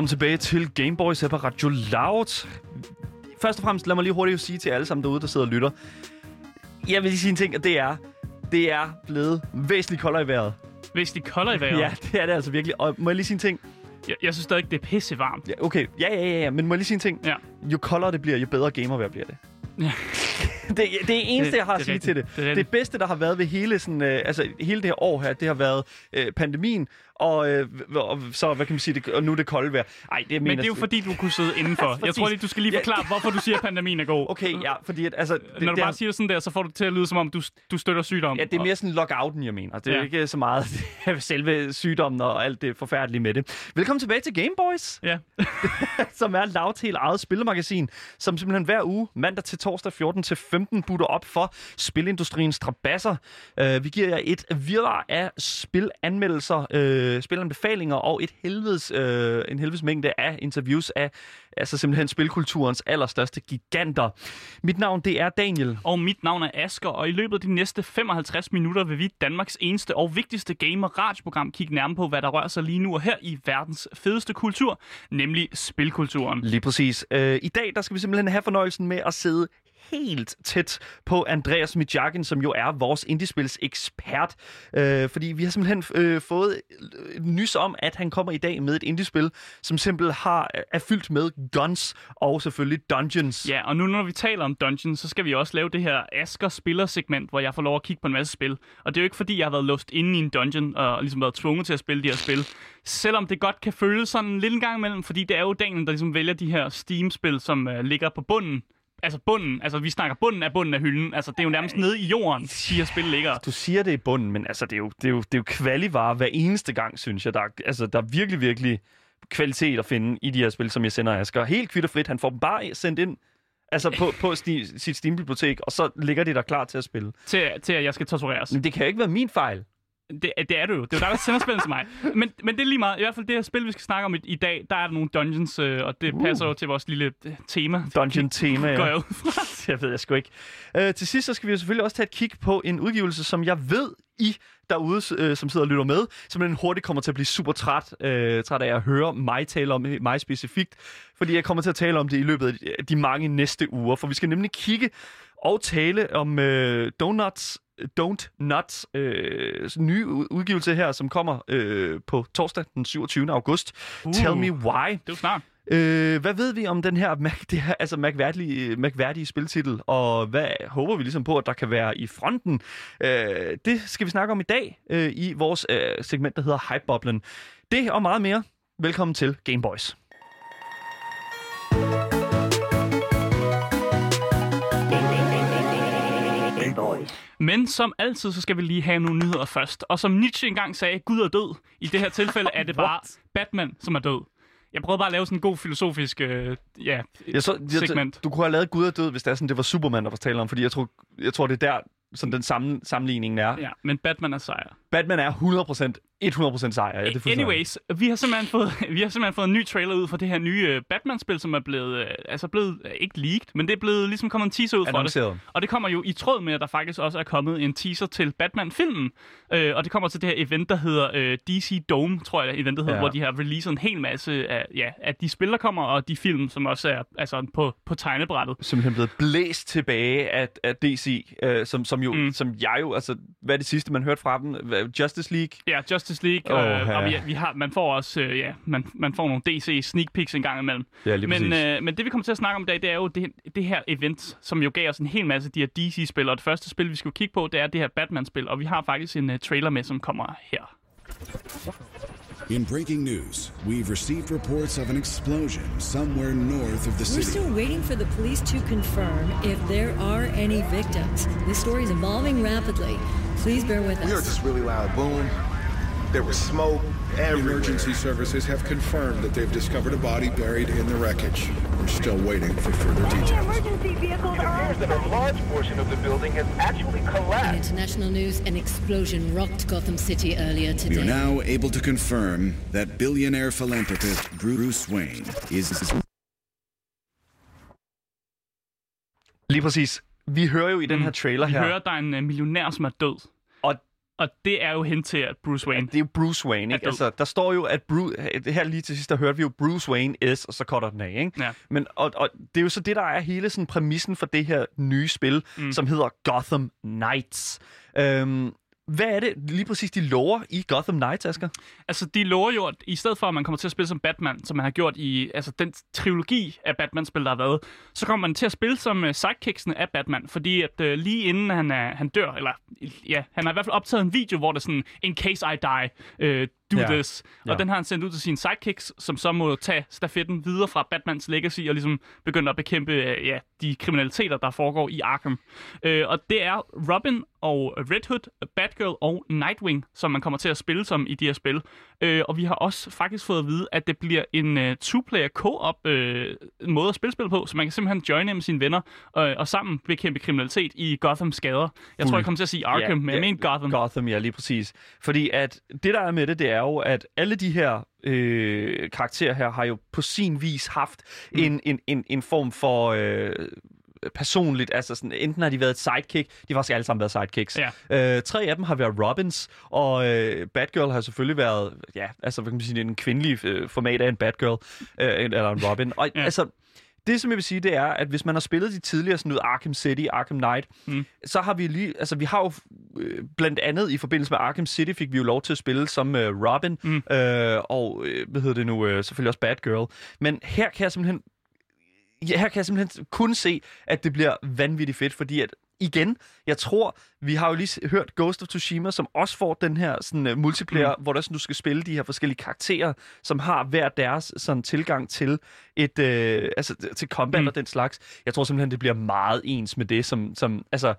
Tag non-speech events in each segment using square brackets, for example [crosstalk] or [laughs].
Velkommen tilbage til på Radio Loud. Først og fremmest, lad mig lige hurtigt sige til alle sammen derude, der sidder og lytter. Jeg vil lige sige en ting, og det er, det er blevet væsentligt koldere i vejret. Hvis de kolder i vejret. Ja, det er det altså virkelig. Og må jeg lige sige en ting? Jeg, jeg synes stadig, det er pisse varmt. Ja, okay, ja, ja, ja, ja, men må jeg lige sige en ting? Ja. Jo koldere det bliver, jo bedre gamervejr bliver det. Ja. [laughs] det, det er eneste, Det- jeg har at sige rigtigt. til det. Det Det, bedste, der har været ved hele, sådan, øh, altså, hele det her år her, det har været øh, pandemien, og, øh, og så, hvad kan man sige, det, og nu er det kolde vejr. Ej, det mener Men det er jo fordi, du kunne sidde indenfor. [laughs] jeg tror lige, du skal lige forklare, hvorfor du siger, at pandemien er god. Okay, ja, fordi at, altså... Det, Når du det, bare er- siger sådan der, så får du til at lyde som om, du, du støtter sygdom. Ja, det er mere sådan lockouten, jeg mener. Det er ja. Ikke så meget [laughs] selve sygdommen og alt det forfærdelige med det. Velkommen tilbage til Gameboys, Ja. [laughs] som er Louds helt eget spillemagasin, som simpelthen hver uge, mandag til torsdag 14 til 15, butter op for spilindustriens strabasser. Uh, vi giver jer et virvar af spilanmeldelser, uh, spilanbefalinger og et helvedes, uh, en helvedes mængde af interviews af altså simpelthen spilkulturens allerstørste giganter. Mit navn, det er Daniel. Og mit navn er Asker, og i løbet af de næste 55 minutter vil vi Danmarks eneste og vigtigste gamer-radioprogram kigge nærmere på, hvad der rører sig lige nu og her i verdens fedeste kultur, nemlig spilkulturen. Lige præcis. Øh, I dag der skal vi simpelthen have fornøjelsen med at sidde helt tæt på Andreas Midjakin, som jo er vores indiespils ekspert. Øh, fordi vi har simpelthen øh, fået nys om, at han kommer i dag med et indiespil, som simpelthen har, øh, er fyldt med guns og selvfølgelig dungeons. Ja, og nu når vi taler om Dungeons, så skal vi også lave det her Asker spiller-segment, hvor jeg får lov at kigge på en masse spil. Og det er jo ikke fordi, jeg har været låst inde i en dungeon og ligesom været tvunget til at spille de her spil. Selvom det godt kan føles sådan lidt en gang imellem, fordi det er jo Daniel, der ligesom vælger de her Steam-spil, som øh, ligger på bunden. Altså bunden, altså vi snakker bunden af bunden af hylden. Altså det er jo nærmest nede i jorden, de her spil ligger. Du siger det i bunden, men altså, det er jo, det er jo, det er jo kvalivarer hver eneste gang, synes jeg. Der er, altså, der er virkelig, virkelig kvalitet at finde i de her spil, som jeg sender Asger. Helt kvitterfrit. Han får dem bare sendt ind altså på, på sti, sit Steam-bibliotek, og så ligger de der klar til at spille. Til, til at jeg skal tortureres. Men det kan jo ikke være min fejl. Det, det er det jo. Det er jo dig, der sender spillet til mig. Men, men det er lige meget. I hvert fald det her spil, vi skal snakke om i, i dag, der er der nogle dungeons, øh, og det Uh. passer jo til vores lille øh, tema. Dungeon-tema, [laughs] Går ja. jeg ud fra. Jeg ved jeg sgu ikke. Uh, til sidst så skal vi jo selvfølgelig også tage et kig på en udgivelse, som jeg ved, I derude, øh, som sidder og lytter med, simpelthen hurtigt kommer til at blive super træt, øh, træt af at høre mig tale om mig specifikt, fordi jeg kommer til at tale om det i løbet af de mange næste uger, for vi skal nemlig kigge og tale om øh, Donuts Don't Nuts øh, nye udgivelse her, som kommer øh, på torsdag den 27. august. Uh. Tell me why. Det er jo snart. Øh, hvad ved vi om den her, [laughs] det her altså mærkværdige, mærkværdige spiltitel, og hvad håber vi ligesom på, at der kan være i fronten? Øh, det skal vi snakke om i dag øh, i vores øh, segment, der hedder Hype-boblen. Det og meget mere. Velkommen til Gameboys. Men som altid, så skal vi lige have nogle nyheder først. Og som Nietzsche engang sagde, Gud er død. I det her tilfælde er det [laughs] bare? Batman, som er død. Jeg prøvede bare at lave sådan en god filosofisk øh, ja, Jeg så, jeg, segment. du kunne have lavet Gud er død, hvis det, er sådan, det var Superman, der var tale om, fordi jeg tror, jeg tror det er der, sådan den samme, sammenligningen er. Ja, men Batman er sejr. Batman er 100%, 100% sejr. Ja, det er Anyways, vi har simpelthen fået [laughs] vi har simpelthen fået en ny trailer ud fra det her nye øh, Batman-spil, som er blevet øh, altså blevet øh, ikke leaked, men det er blevet ligesom kommet en teaser ud fra det. annonceret. Og det kommer jo i tråd med, at der faktisk også er kommet en teaser til Batman-filmen. Øh, og det kommer til det her event, der hedder øh, DC Dome, tror jeg, eventet hedder, Ja. hvor de har releaset en hel masse af, ja, af de spil, der kommer, og de film, som også er altså, på, på tegnebrættet. simpelthen blevet blæst tilbage af, af DC, øh, som, som jo. Mm. som jeg jo, altså, hvad er det sidste, man hørte fra dem? Justice League? Ja, Justice League, Åh, øh, og vi, vi har, man får også, øh, ja, man, man får nogle DC sneak peeks en gang imellem. Ja, lige Men, øh, men det vi kommer til at snakke om i dag, det er jo det, det her event, som jo gav os en hel masse af de her DC-spil. Og det første spil, vi skal kigge på, det er det her Batman-spil. Og vi har faktisk en uh, trailer med, som kommer her. In breaking news, we've received reports of an explosion somewhere north of the city. We're still waiting for the police to confirm if there are any victims. This story is evolving rapidly. Please bear with us. We heard us. this really loud boom. There was smoke everywhere. Emergency services have confirmed that they've discovered a body buried in the wreckage. We're still waiting for further details. Emergency vehicles It are appears that a large portion of the building has actually In collapsed. international news, an explosion rocked Gotham City earlier today. We are now able to confirm that billionaire philanthropist Bruce Wayne is Lige præcis. Vi hører jo i den her trailer Vi her, hører, at der er en uh, millionær, som er død. Og det er jo hen til, at Bruce Wayne... Det er jo Bruce Wayne, ikke? Altså, der står jo, at Bruce, her lige til sidst, der hørte vi jo Bruce Wayne is, og så cutter den af, ikke? Ja. Men, og, og det er jo så det, der er hele sådan præmissen for det her nye spil, mm. som hedder Gotham Knights. Øhm, hvad er det lige præcis, de lover i Gotham Knights, Asger? Altså, de lover jo, at i stedet for, at man kommer til at spille som Batman, som man har gjort i altså, den trilogi af Batman-spil, der har været, så kommer man til at spille som uh, sidekicksene af Batman, fordi at uh, lige inden han, er, han dør, eller ja, han har i hvert fald optaget en video, hvor det er sådan, in case I die, uh, do Ja. this. Og Ja. den har han sendt ud til sine sidekicks, som så må tage stafetten videre fra Batmans legacy og ligesom begynde at bekæmpe uh, ja, de kriminaliteter, der foregår i Arkham. Uh, og det er Robin og Red Hood, Batgirl og Nightwing, som man kommer til at spille som i de her spil. Øh, og vi har også faktisk fået at vide, at det bliver en uh, two-player co-op øh, måde at spille spil på, så man kan simpelthen joine med sine venner øh, og sammen bekæmpe kriminalitet i Gothams gader. Jeg tror, jeg kommer til at sige Arkham, men jeg mener Gotham. Gotham, ja, lige præcis. Fordi at det, der er med det, det er jo, at alle de her øh, karakterer her har jo på sin vis haft mm. en, en, en, en form for... Øh, personligt, altså sådan, enten har de været et sidekick, de har faktisk alle sammen været sidekicks. Ja. Øh, tre af dem har været Robins, og øh, Batgirl har selvfølgelig været, ja, altså hvad kan man sige, en kvindelig øh, format af en Batgirl, øh, eller en Robin. Og Ja. altså, det, som jeg vil sige, det er, at hvis man har spillet de tidligere sådan noget Arkham City, Arkham Knight, mm. så har vi lige, altså vi har jo øh, blandt andet i forbindelse med Arkham City, fik vi jo lov til at spille som øh, Robin, mm. øh, og øh, hvad hedder det nu, øh, selvfølgelig også Batgirl. Men her kan jeg simpelthen ja, her kan jeg simpelthen kun se, at det bliver vanvittigt fedt, fordi at igen, jeg tror, vi har jo lige hørt Ghost of Tsushima, som også får den her sådan, uh, multiplayer, mm. hvor der sådan, du skal spille de her forskellige karakterer, som har hver deres sådan, tilgang til et øh, altså, til combat mm. og den slags. Jeg tror simpelthen, det bliver meget ens med det, som, som altså,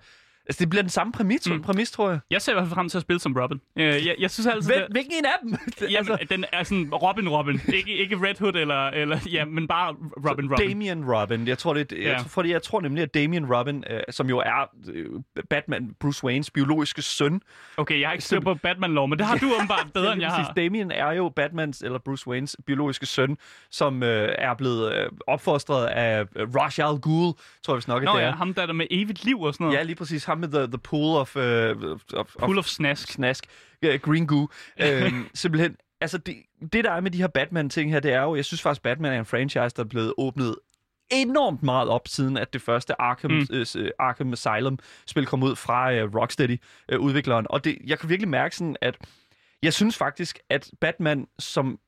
altså det bliver den samme præmis, mm. præmis tror jeg. Jeg ser i hvert fald frem til at spille som Robin. Øh, jeg, jeg synes altid... Hvem, det- hvilken en af dem? [laughs] Jamen, altså, den er sådan Robin Robin. Ikke, ikke Red Hood eller, eller... Ja, men bare Robin Robin. Damien Robin. Jeg tror, det, jeg, Ja. tror, fordi jeg tror nemlig, at Damien Robin, øh, som jo er øh, Batman, Bruce Waynes biologiske søn, Okay, jeg har ikke styr på Batman-lov, men det har du åbenbart [laughs] bedre, Ja, end jeg præcis. har. Damien er jo Batmans, eller Bruce Waynes biologiske søn, som øh, er blevet øh, opfostret af øh, Ra's al Ghul, tror jeg vist nok, at Nå det ja, er. ham der er der med evigt liv og sådan noget. Ja, lige præcis. Ham med the, the pool of, uh, of, Pool of snask. snask. Ja, green goo. [laughs] øhm, simpelthen, altså det, det der er med de her Batman-ting her, det er jo, jeg synes faktisk, Batman er en franchise, der er blevet åbnet enormt meget op, siden at det første Arkham, mm. øh, Arkham Asylum-spil kom ud fra øh, Rocksteady-udvikleren. og det, jeg kan virkelig mærke sådan, at jeg synes faktisk, at Batman som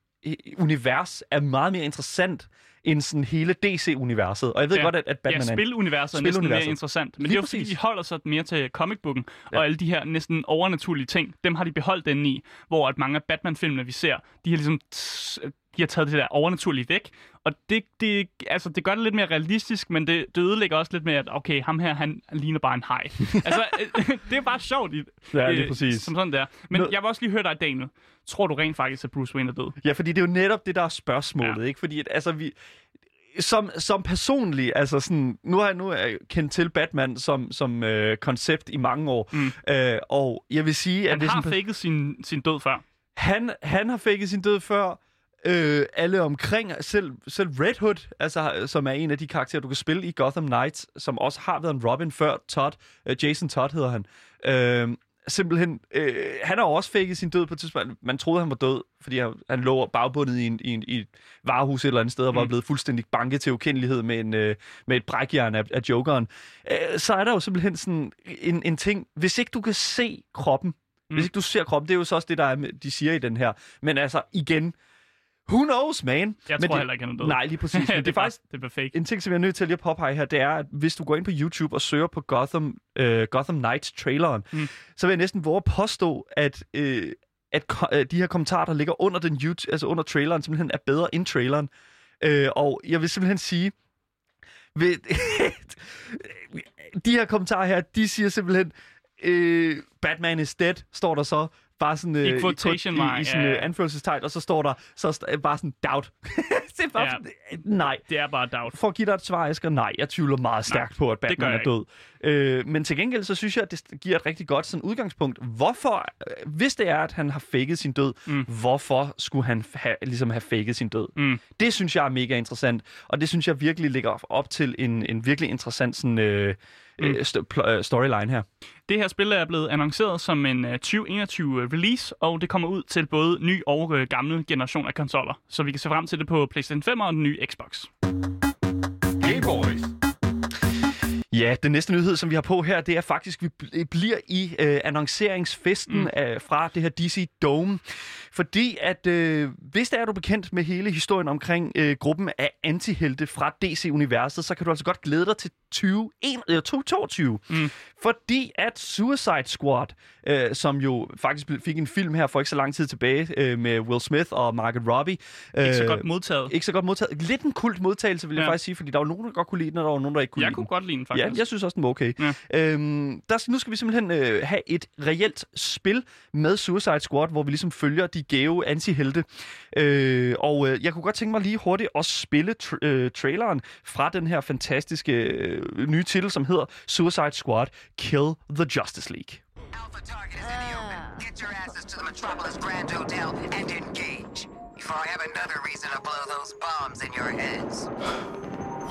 univers er meget mere interessant end sådan hele DC-universet. Og jeg ved Ja. godt, at, at Batman ja, er en- spiluniverset er næsten mere Spiluniverset. interessant. Men Lige det er jo fordi, de holder sig mere til comicbooken, Ja. og alle de her næsten overnaturlige ting, dem har de beholdt inde i, hvor at mange af Batman-filmene, vi ser, de har ligesom de har taget det der overnaturlige væk, og det, det, altså, det gør det lidt mere realistisk, men det, det ødelægger også lidt med, at okay, ham her, han ligner bare en hej. [laughs] altså, [laughs] det er bare sjovt, i, Ja, lige øh, præcis. som sådan der. Men Nå- jeg vil også lige høre dig, Daniel. Tror du rent faktisk, at Bruce Wayne er død? Ja, fordi det er jo netop det, der er spørgsmålet, ja. Ikke? Fordi, at, altså, vi... Som, som personlig, altså sådan, nu har jeg nu er jeg kendt til Batman som, som øh, koncept i mange år, mm. øh, og jeg vil sige, at Han det har sådan, faked sin, sin død før. han, han har faked sin død før, øh, alle omkring, selv, selv Red Hood, altså, som er en af de karakterer, du kan spille i Gotham Knights, som også har været en Robin før, Todd, øh, Jason Todd hedder han. Øh, simpelthen, øh, han har også faked sin død på et tidspunkt. Man troede, han var død, fordi han, han lå bagbundet i, en, i, en, i et varehus et eller andet sted, og var Mm. blevet fuldstændig banket til ukendelighed med, en, øh, med et brækjern af, af jokeren. Øh, så er der jo simpelthen sådan en, en ting, hvis ikke du kan se kroppen, mm. hvis ikke du ser kroppen, det er jo så også det, der er, de siger i den her. Men altså, igen, who knows, man? Jeg Men tror det, heller ikke, han er død. Nej, lige præcis. Men [laughs] det er bare- faktisk det er bare fake. en ting, som jeg er nødt til at lige at påpege her, det er, at hvis du går ind på YouTube og søger på Gotham, øh, Gotham Knights traileren, mm. så vil jeg næsten våge at påstå, at, øh, at ko- øh, de her kommentarer, der ligger under, den YouTube, altså under traileren, simpelthen er bedre end traileren. Øh, og jeg vil simpelthen sige, ved, [laughs] de her kommentarer her, de siger simpelthen, øh, Batman is dead, står der så, bare sådan øh, I quotation mark, i, i sådan ja, øh, ja. anførselstegn, og så står der så st- øh, bare sådan doubt. [laughs] det er bare Ja. sådan, øh, nej. Det er bare doubt. For at give dig et svar, Asger, nej, jeg tvivler meget stærkt Nej, på, at Batman er død. Øh, men til gengæld, så synes jeg, at det giver et rigtig godt sådan udgangspunkt. Hvorfor, øh, hvis det er, at han har faked sin død, mm. hvorfor skulle han have, ligesom have faked sin død? Mm. Det synes jeg er mega interessant, og det synes jeg virkelig ligger op til en, en virkelig interessant sådan, øh, øh, st- pl- øh, storyline her. Det her spil er blevet annonceret som en uh, 2021 release, og det kommer ud til både ny og gamle generation af konsoller. Så vi kan se frem til det på PlayStation 5 og den nye Xbox. Hey boys. Ja, den næste nyhed, som vi har på her, det er faktisk, at vi bl- bliver i øh, annonceringsfesten mm. af, fra det her DC Dome. Fordi at, øh, hvis det er du bekendt med hele historien omkring øh, gruppen af antihelte fra DC-universet, så kan du altså godt glæde dig til 2021, øh, 2022. Mm. Fordi at Suicide Squad, øh, som jo faktisk fik en film her for ikke så lang tid tilbage øh, med Will Smith og Margot Robbie. Øh, Ikke så godt modtaget. Ikke så godt modtaget. Lidt en kult modtagelse, vil jeg Ja. faktisk sige, fordi der var nogen, der godt kunne lide den, og der var nogen, der ikke kunne Jeg lide kunne den. godt lide den, faktisk. Ja, jeg synes også, den var okay. Ja. Øhm, der, nu skal vi simpelthen øh, have et reelt spil med Suicide Squad, hvor vi ligesom følger de gave antihelte. Øh, og øh, jeg kunne godt tænke mig lige hurtigt at spille tr- øh, traileren fra den her fantastiske øh, nye titel, som hedder Suicide Squad Kill the Justice League. Alpha target is in the open. Get your asses to the Metropolis Grand Hotel and engage. Before I have another reason to blow those bombs in your heads.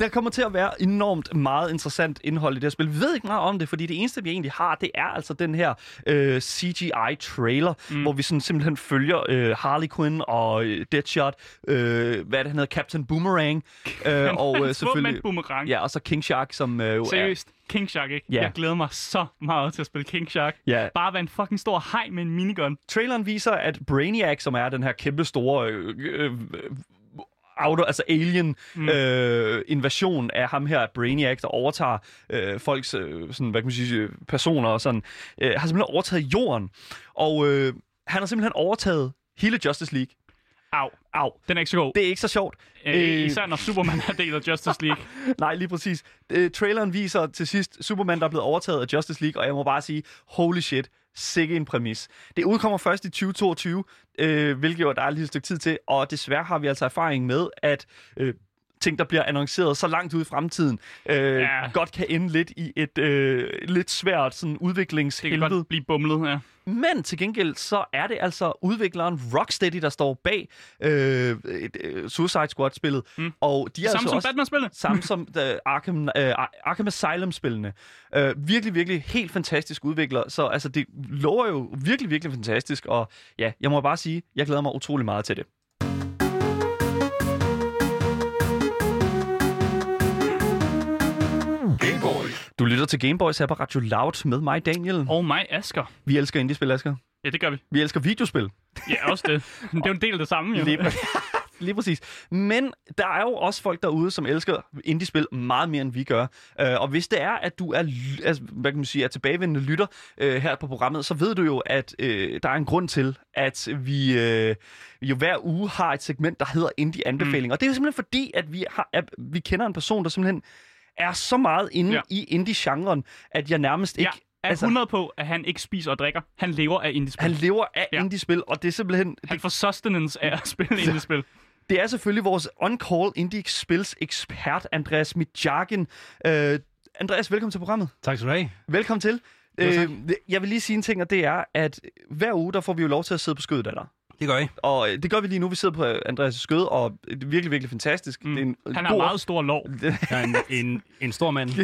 Der kommer til at være enormt meget interessant indhold i det her spil. Vi ved ikke meget om det, fordi det eneste, vi egentlig har, det er altså den her øh, CGI-trailer, mm. hvor vi sådan simpelthen følger øh, Harley Quinn og øh, Deadshot, øh, hvad er det, han hedder, Captain Boomerang, [laughs] øh, og øh, selvfølgelig... Boomerang. Ja, og så King Shark, som øh, jo er... Seriøst, King Shark, ikke? Ja. Jeg glæder mig så meget til at spille King Shark. Ja. Bare være en fucking stor hej med en minigun. Traileren viser, at Brainiac, som er den her kæmpe store øh, øh, auto, altså alien mm. øh, invasion af ham her, Brainiac, der overtager øh, folks øh, sådan, hvad kan man sige, øh, personer og sådan, øh, har simpelthen overtaget jorden. Og øh, han har simpelthen overtaget hele Justice League. Au. Au. Den er ikke så god. Det er ikke så sjovt. Øh, især når Superman er del af Justice [laughs] League. Nej, lige præcis. Øh, traileren viser til sidst Superman, der er blevet overtaget af Justice League, og jeg må bare sige, holy shit, sikke en præmis. Det udkommer først i 2022, øh, hvilket jo der er lige et stykke tid til, og desværre har vi altså erfaring med, at øh, ting, der bliver annonceret så langt ude i fremtiden, øh, Ja. godt kan ende lidt i et øh, lidt svært sådan, Det kan udviklingshelvede. godt blive bumlet, ja. Men til gengæld, så er det altså udvikleren Rocksteady, der står bag øh, et, øh, Suicide Squad-spillet. Mm. Og de er Samme altså som også... Batman-spillet. [laughs] Samme som uh, Arkham, uh, Arkham Asylum-spillene. Uh, virkelig, virkelig helt fantastisk udvikler. Så altså, det lover jo virkelig, virkelig fantastisk. Og ja, jeg må bare sige, jeg glæder mig utrolig meget til det. Du lytter til Gameboys her på Radio Loud med mig, Daniel. Og mig, Asker. Vi elsker indie-spil, Asger. Ja, det gør vi. Vi elsker videospil. Ja, også det. Det er jo en del af det samme, jo. Lige, [laughs] lige præcis. Men der er jo også folk derude, som elsker indie-spil meget mere, end vi gør. Øh, og hvis det er, at du er, altså, hvad kan man sige, er tilbagevendende lytter øh, her på programmet, så ved du jo, at øh, der er en grund til, at vi øh, jo hver uge har et segment, der hedder Indie-anbefaling. Mm. Og det er jo simpelthen fordi, at vi, har, at vi kender en person, der simpelthen er så meget inde Ja. ja. i indie-genren, at jeg nærmest ikke... Jeg er 100 på, at han ikke spiser og drikker. Han lever af indie-spil. han Han, lever af Ja. ja. indie-spil, og det er simpelthen... han får sustenance af at spille [laughs] indie-spil. Det er selvfølgelig vores on-call indie-spils ekspert, Andreas Mitjagen. Øh, Andreas, velkommen til programmet. Tak skal du have. Velkommen til. Jo. Øh, jeg vil lige sige en ting, og det er, at hver uge, der får vi jo lov til at sidde på skødet af dig. Det gør I. Og øh, det gør vi lige nu. Vi sidder på øh, Andreas' skød, og det er virkelig, virkelig fantastisk. Mm. Det er en Han har god- meget stor lov. Jeg er en, en, en stor mand. [laughs]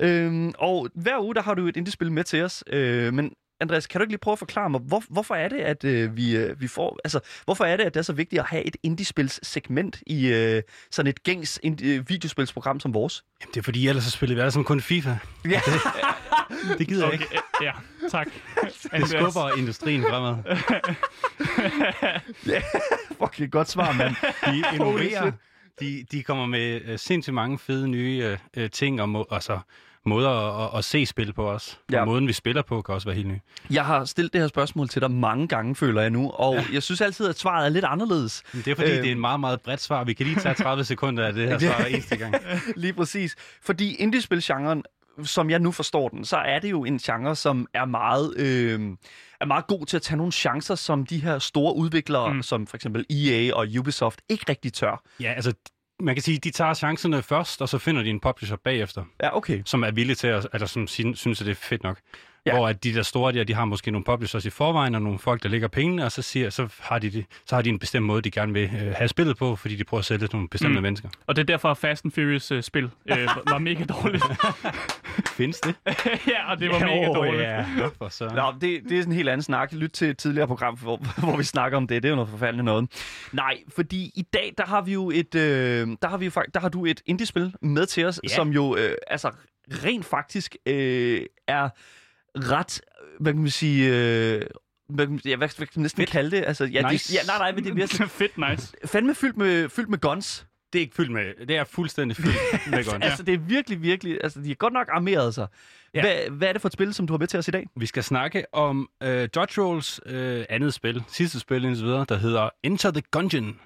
øhm, og hver uge, der har du et indie-spil med til os. Øh, men Andreas, kan du ikke lige prøve at forklare mig, hvor, hvorfor er det, at øh, vi, øh, vi får... Altså, hvorfor er det, at det er så vigtigt at have et indie-spils-segment i øh, sådan et gængs øh, videospilsprogram som vores? Jamen, det er fordi, ellers så spiller vi alle sammen kun FIFA. Ja. [laughs] Det gider jeg Okay, ikke. øh, ja, tak. [laughs] Det skubber industrien fremad. [laughs] Fuck, et godt svar, mand. De innoverer. De, de kommer med uh, sindssygt mange fede nye uh, ting og må, altså, måder at, at, se spil på os. Ja. Og måden, vi spiller på, kan også være helt ny. Jeg har stillet det her spørgsmål til dig mange gange, føler jeg nu, og ja. jeg synes altid, at svaret er lidt anderledes. Men det er fordi, Øh. det er en meget, meget bredt svar. Vi kan lige tage 30 [laughs] sekunder af det her svar eneste gang. [laughs] Lige præcis. Fordi indiespilgenren som jeg nu forstår den, så er det jo en genre, som er meget, øh, er meget god til at tage nogle chancer, som de her store udviklere, mm. som for eksempel EA og Ubisoft, ikke rigtig tør. Ja, altså, man kan sige, de tager chancerne først, og så finder de en publisher bagefter, Ja, okay. som er villig til at, eller som sin- synes, at det er fedt nok. Ja. Ja. Hvor at de der store, der, de har måske nogle publishers i forvejen, og nogle folk, der lægger pengene, og så, siger, så, har de, det- så har de en bestemt måde, de gerne vil øh, have spillet på, fordi de prøver at sælge det til nogle bestemte Mm. mennesker. Og det er derfor, at Fast and Furious-spil øh, [laughs] var- var mega dårligt. [laughs] Findes det? [laughs] ja, og det var mega dårligt. Ja, for så. Nå, det, det er sådan en helt anden snak. Lyt til et tidligere program, hvor, hvor vi snakker om det. Det er jo noget forfærdeligt noget. Nej, fordi i dag, der har vi jo et, øh, der har vi jo, der har du et indie-spil med til os, Ja. som jo øh, altså rent faktisk øh, er ret, hvad kan man sige, øh, hvad ja, hvad, hvad kan man næsten Fedt. kalde det? Altså, ja, Nice. det, ja, nej, nej, men det bliver sådan, [laughs] Fedt nice. fandme fyldt med, fyldt med guns. Det er ikke fyldt med, det er fuldstændig fyldt [laughs] med godt. Altså, det er virkelig, virkelig, altså, de har godt nok armeret sig. Ja. Hvad, hvad er det for et spil, som du har med til os i dag? Vi skal snakke om øh, Dodge Rolls øh, andet spil, sidste spil indtil videre, der hedder Enter the Gungeon.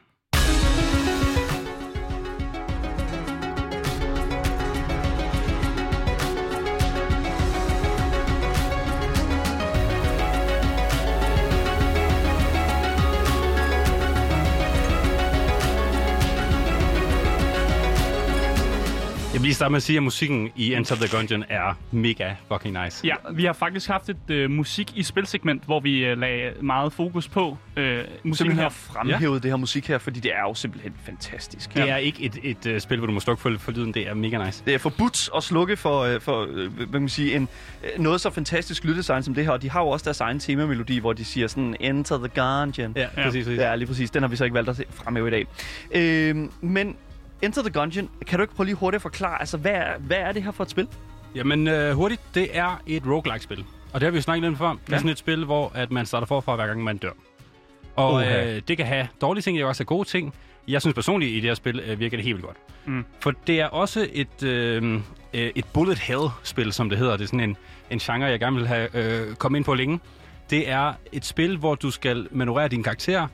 Jeg vil lige starte med at sige, at musikken i Enter the Gungeon er mega fucking nice. Ja, vi har faktisk haft et øh, musik i spilsegment, hvor vi øh, lagde meget fokus på øh, musikken Simpelthen her. har fremhævet ja. det her musik her, fordi det er jo simpelthen fantastisk. Det er ikke et, et, et spil, hvor du må slukke for, for lyden. Det er mega nice. Det er forbudt at slukke for, øh, for øh, hvad kan man sige, en, øh, noget så fantastisk lyddesign som det her. Og de har jo også deres egen temamelodi, hvor de siger sådan, Enter the Gungeon. Ja, præcis. præcis. Ja, lige præcis. Den har vi så ikke valgt at fremhæve i dag. Øh, men Enter the Gungeon, kan du ikke prøve lige hurtigt at forklare, altså hvad er, hvad er det her for et spil? Jamen øh, hurtigt, det er et roguelike-spil. Og det har vi jo snakket lidt om før. Det er Ja. sådan et spil, hvor at man starter forfra, hver gang man dør. Og øh, det kan have dårlige ting, det kan også have gode ting. Jeg synes personligt, i det her spil øh, virker det helt vildt godt. Mm. For det er også et, øh, øh, et bullet hell-spil, som det hedder. Det er sådan en, en genre, jeg gerne vil have øh, kommet ind på længe. Det er et spil, hvor du skal manøvrere din karakter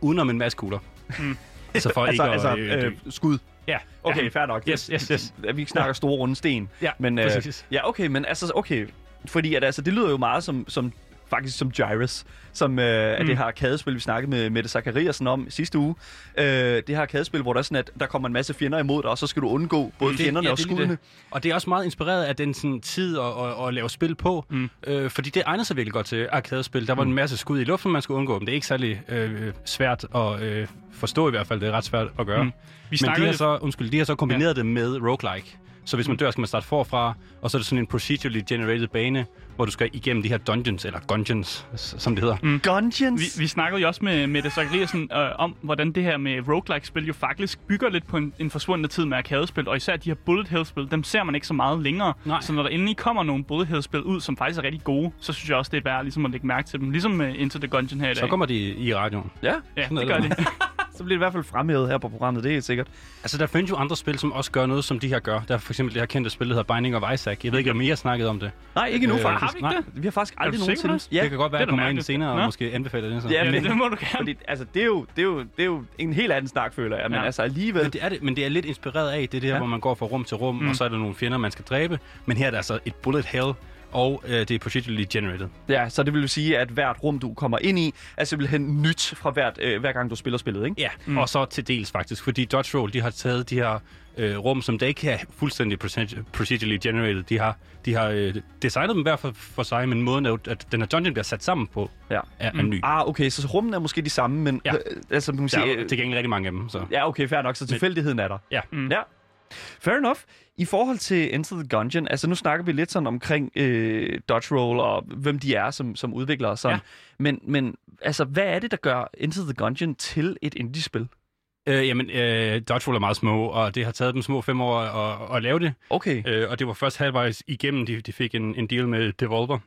udenom en masse kugler. Mm. [laughs] altså for Altså, ikke altså at øh, øh, skud. Ja, Okay, ja. fair nok. Yes, yes, yes. Vi ikke snakker store runde sten. Ja, men, øh, præcis. Ja, okay, men altså, okay. Fordi at, altså, det lyder jo meget som, som faktisk som Gyrus, som øh, er Mm. det her arkadespil, vi snakkede med Mette Zachariasen om sidste uge. Øh, det her arkadespil, hvor der er sådan, at der kommer en masse fjender imod dig, og så skal du undgå både fjenderne og det er lige skuddene. det. Og det er også meget inspireret af den sådan, tid at, at, at lave spil på, mm. øh, fordi det egner sig virkelig godt til arkadespil. Der var mm. en masse skud i luften, man skulle undgå dem. Det er ikke særlig øh, svært at øh, forstå i hvert fald. Det er ret svært at gøre. Mm. Mm. Vi Men de har, så, undskyld, de har så kombineret ja. det med roguelike. Så hvis man dør, skal man starte forfra, og så er det sådan en procedurally generated bane, hvor du skal igennem de her dungeons, eller gungeons, som det hedder. Mm. Gungeons? Vi, vi snakkede jo også med Mette Zachariasen øh, om, hvordan det her med roguelike-spil jo faktisk bygger lidt på en, en forsvundne tid med arkadespil, og især de her bullet hell-spil, dem ser man ikke så meget længere. Nej. Så når der endelig kommer nogle bullet hell-spil ud, som faktisk er rigtig gode, så synes jeg også, det er værd ligesom at lægge mærke til dem. Ligesom med Into the Gungeon her i dag. Så kommer de i radioen. Ja, ja, er det gør det. de. [laughs] så bliver det i hvert fald fremhævet her på programmet, det er helt sikkert. Altså, der findes jo andre spil, som også gør noget, som de her gør. Der er for eksempel det her kendte spil, der hedder Binding of Isaac. Jeg ved ikke, om I har snakket om det. Nej, ikke endnu Øh, faktisk. har vi ikke Nej. det? Vi har faktisk aldrig nogensinde... Ja, Det kan godt være, at jeg kommer ind senere og Nå. måske anbefaler det. Så. Ja, men- det, det må du gerne. Fordi, altså, det er, jo, det, er jo, det er jo en helt anden snak, føler jeg. Men Ja. altså alligevel... Men det er det, men det er lidt inspireret af det der, ja. hvor man går fra rum til rum, mm. og så er der nogle fjender, man skal dræbe. Men her er der altså et bullet hell, og øh, det er procedurally generated. Ja, så det vil sige, at hvert rum, du kommer ind i, er simpelthen nyt fra hvert, øh, hver gang, du spiller spillet, ikke? Ja, mm. og så til dels faktisk, fordi Dodge Roll, de har taget de her øh, rum, som der ikke er fuldstændig proced- procedurally generated. De har, de har øh, designet dem hver for, for sig, men måden, at, at den her dungeon bliver sat sammen på, Ja. er, er ny. Ah, okay, så rummene er måske de samme, men... Ja. Øh, altså, man kan Der sige, er øh, til gengæld rigtig mange af dem, så... Ja, okay, fair nok, så tilfældigheden er der. Ja. Mm. Ja. Fair enough. I forhold til Enter the Gungeon, altså nu snakker vi lidt sådan omkring øh, Dodge Roll og hvem de er som, som udviklere og sådan. Ja. Men, men altså, hvad er det, der gør Enter the Gungeon til et indie-spil? Øh, jamen, øh, Roll er meget små, og det har taget dem små fem år at, at lave det. Okay. Øh, og det var først halvvejs igennem, de, de fik en, en deal med Devolver.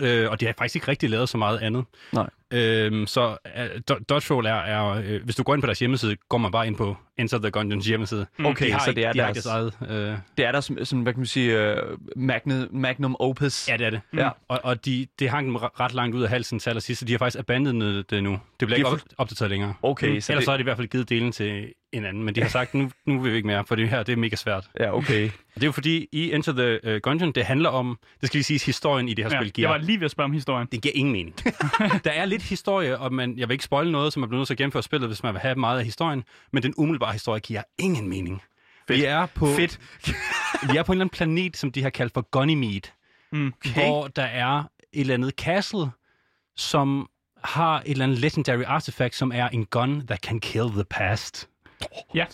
Øh, og de har faktisk ikke rigtig lavet så meget andet. Nej. Øhm, så uh, Do- Dodgerroll er, er øh, hvis du går ind på deres hjemmeside, går man bare ind på Enter the Gungeons hjemmeside. Okay, de har så ikke, det er de deres- eget... Øh, Det er der som, som hvad kan man sige, uh, magnum, magnum opus. ja, det er det. Ja. Og, og de, det hang dem re- ret langt ud af halsen til allersidst, så de har faktisk abandonet det nu. Det bliver De ikke op, opdateret længere. Okay, Mm. så Ellers det- så har de i hvert fald givet delen til en anden, men de har sagt, nu, nu vil vi ikke mere, for det her det er mega svært. Ja, okay. [laughs] Og det er jo fordi, i Enter the uh, Gungeon, det handler om, det skal lige siges, historien i det her Ja, spil giver jeg var lige ved at spørge om historien. det giver ingen mening. [laughs] der er lidt historie, og man, jeg vil ikke spoile noget, som man bliver nødt til at gennemføre spillet, hvis man vil have meget af historien, men den umiddelbare historie giver ingen mening. Fedt. Vi er på, Fedt. vi er på en eller anden planet, som de har kaldt for Ganymede, Mm. okay. hvor der er et eller andet castle, som har et eller andet legendary artifact, som er en gun that can kill the past. Ja,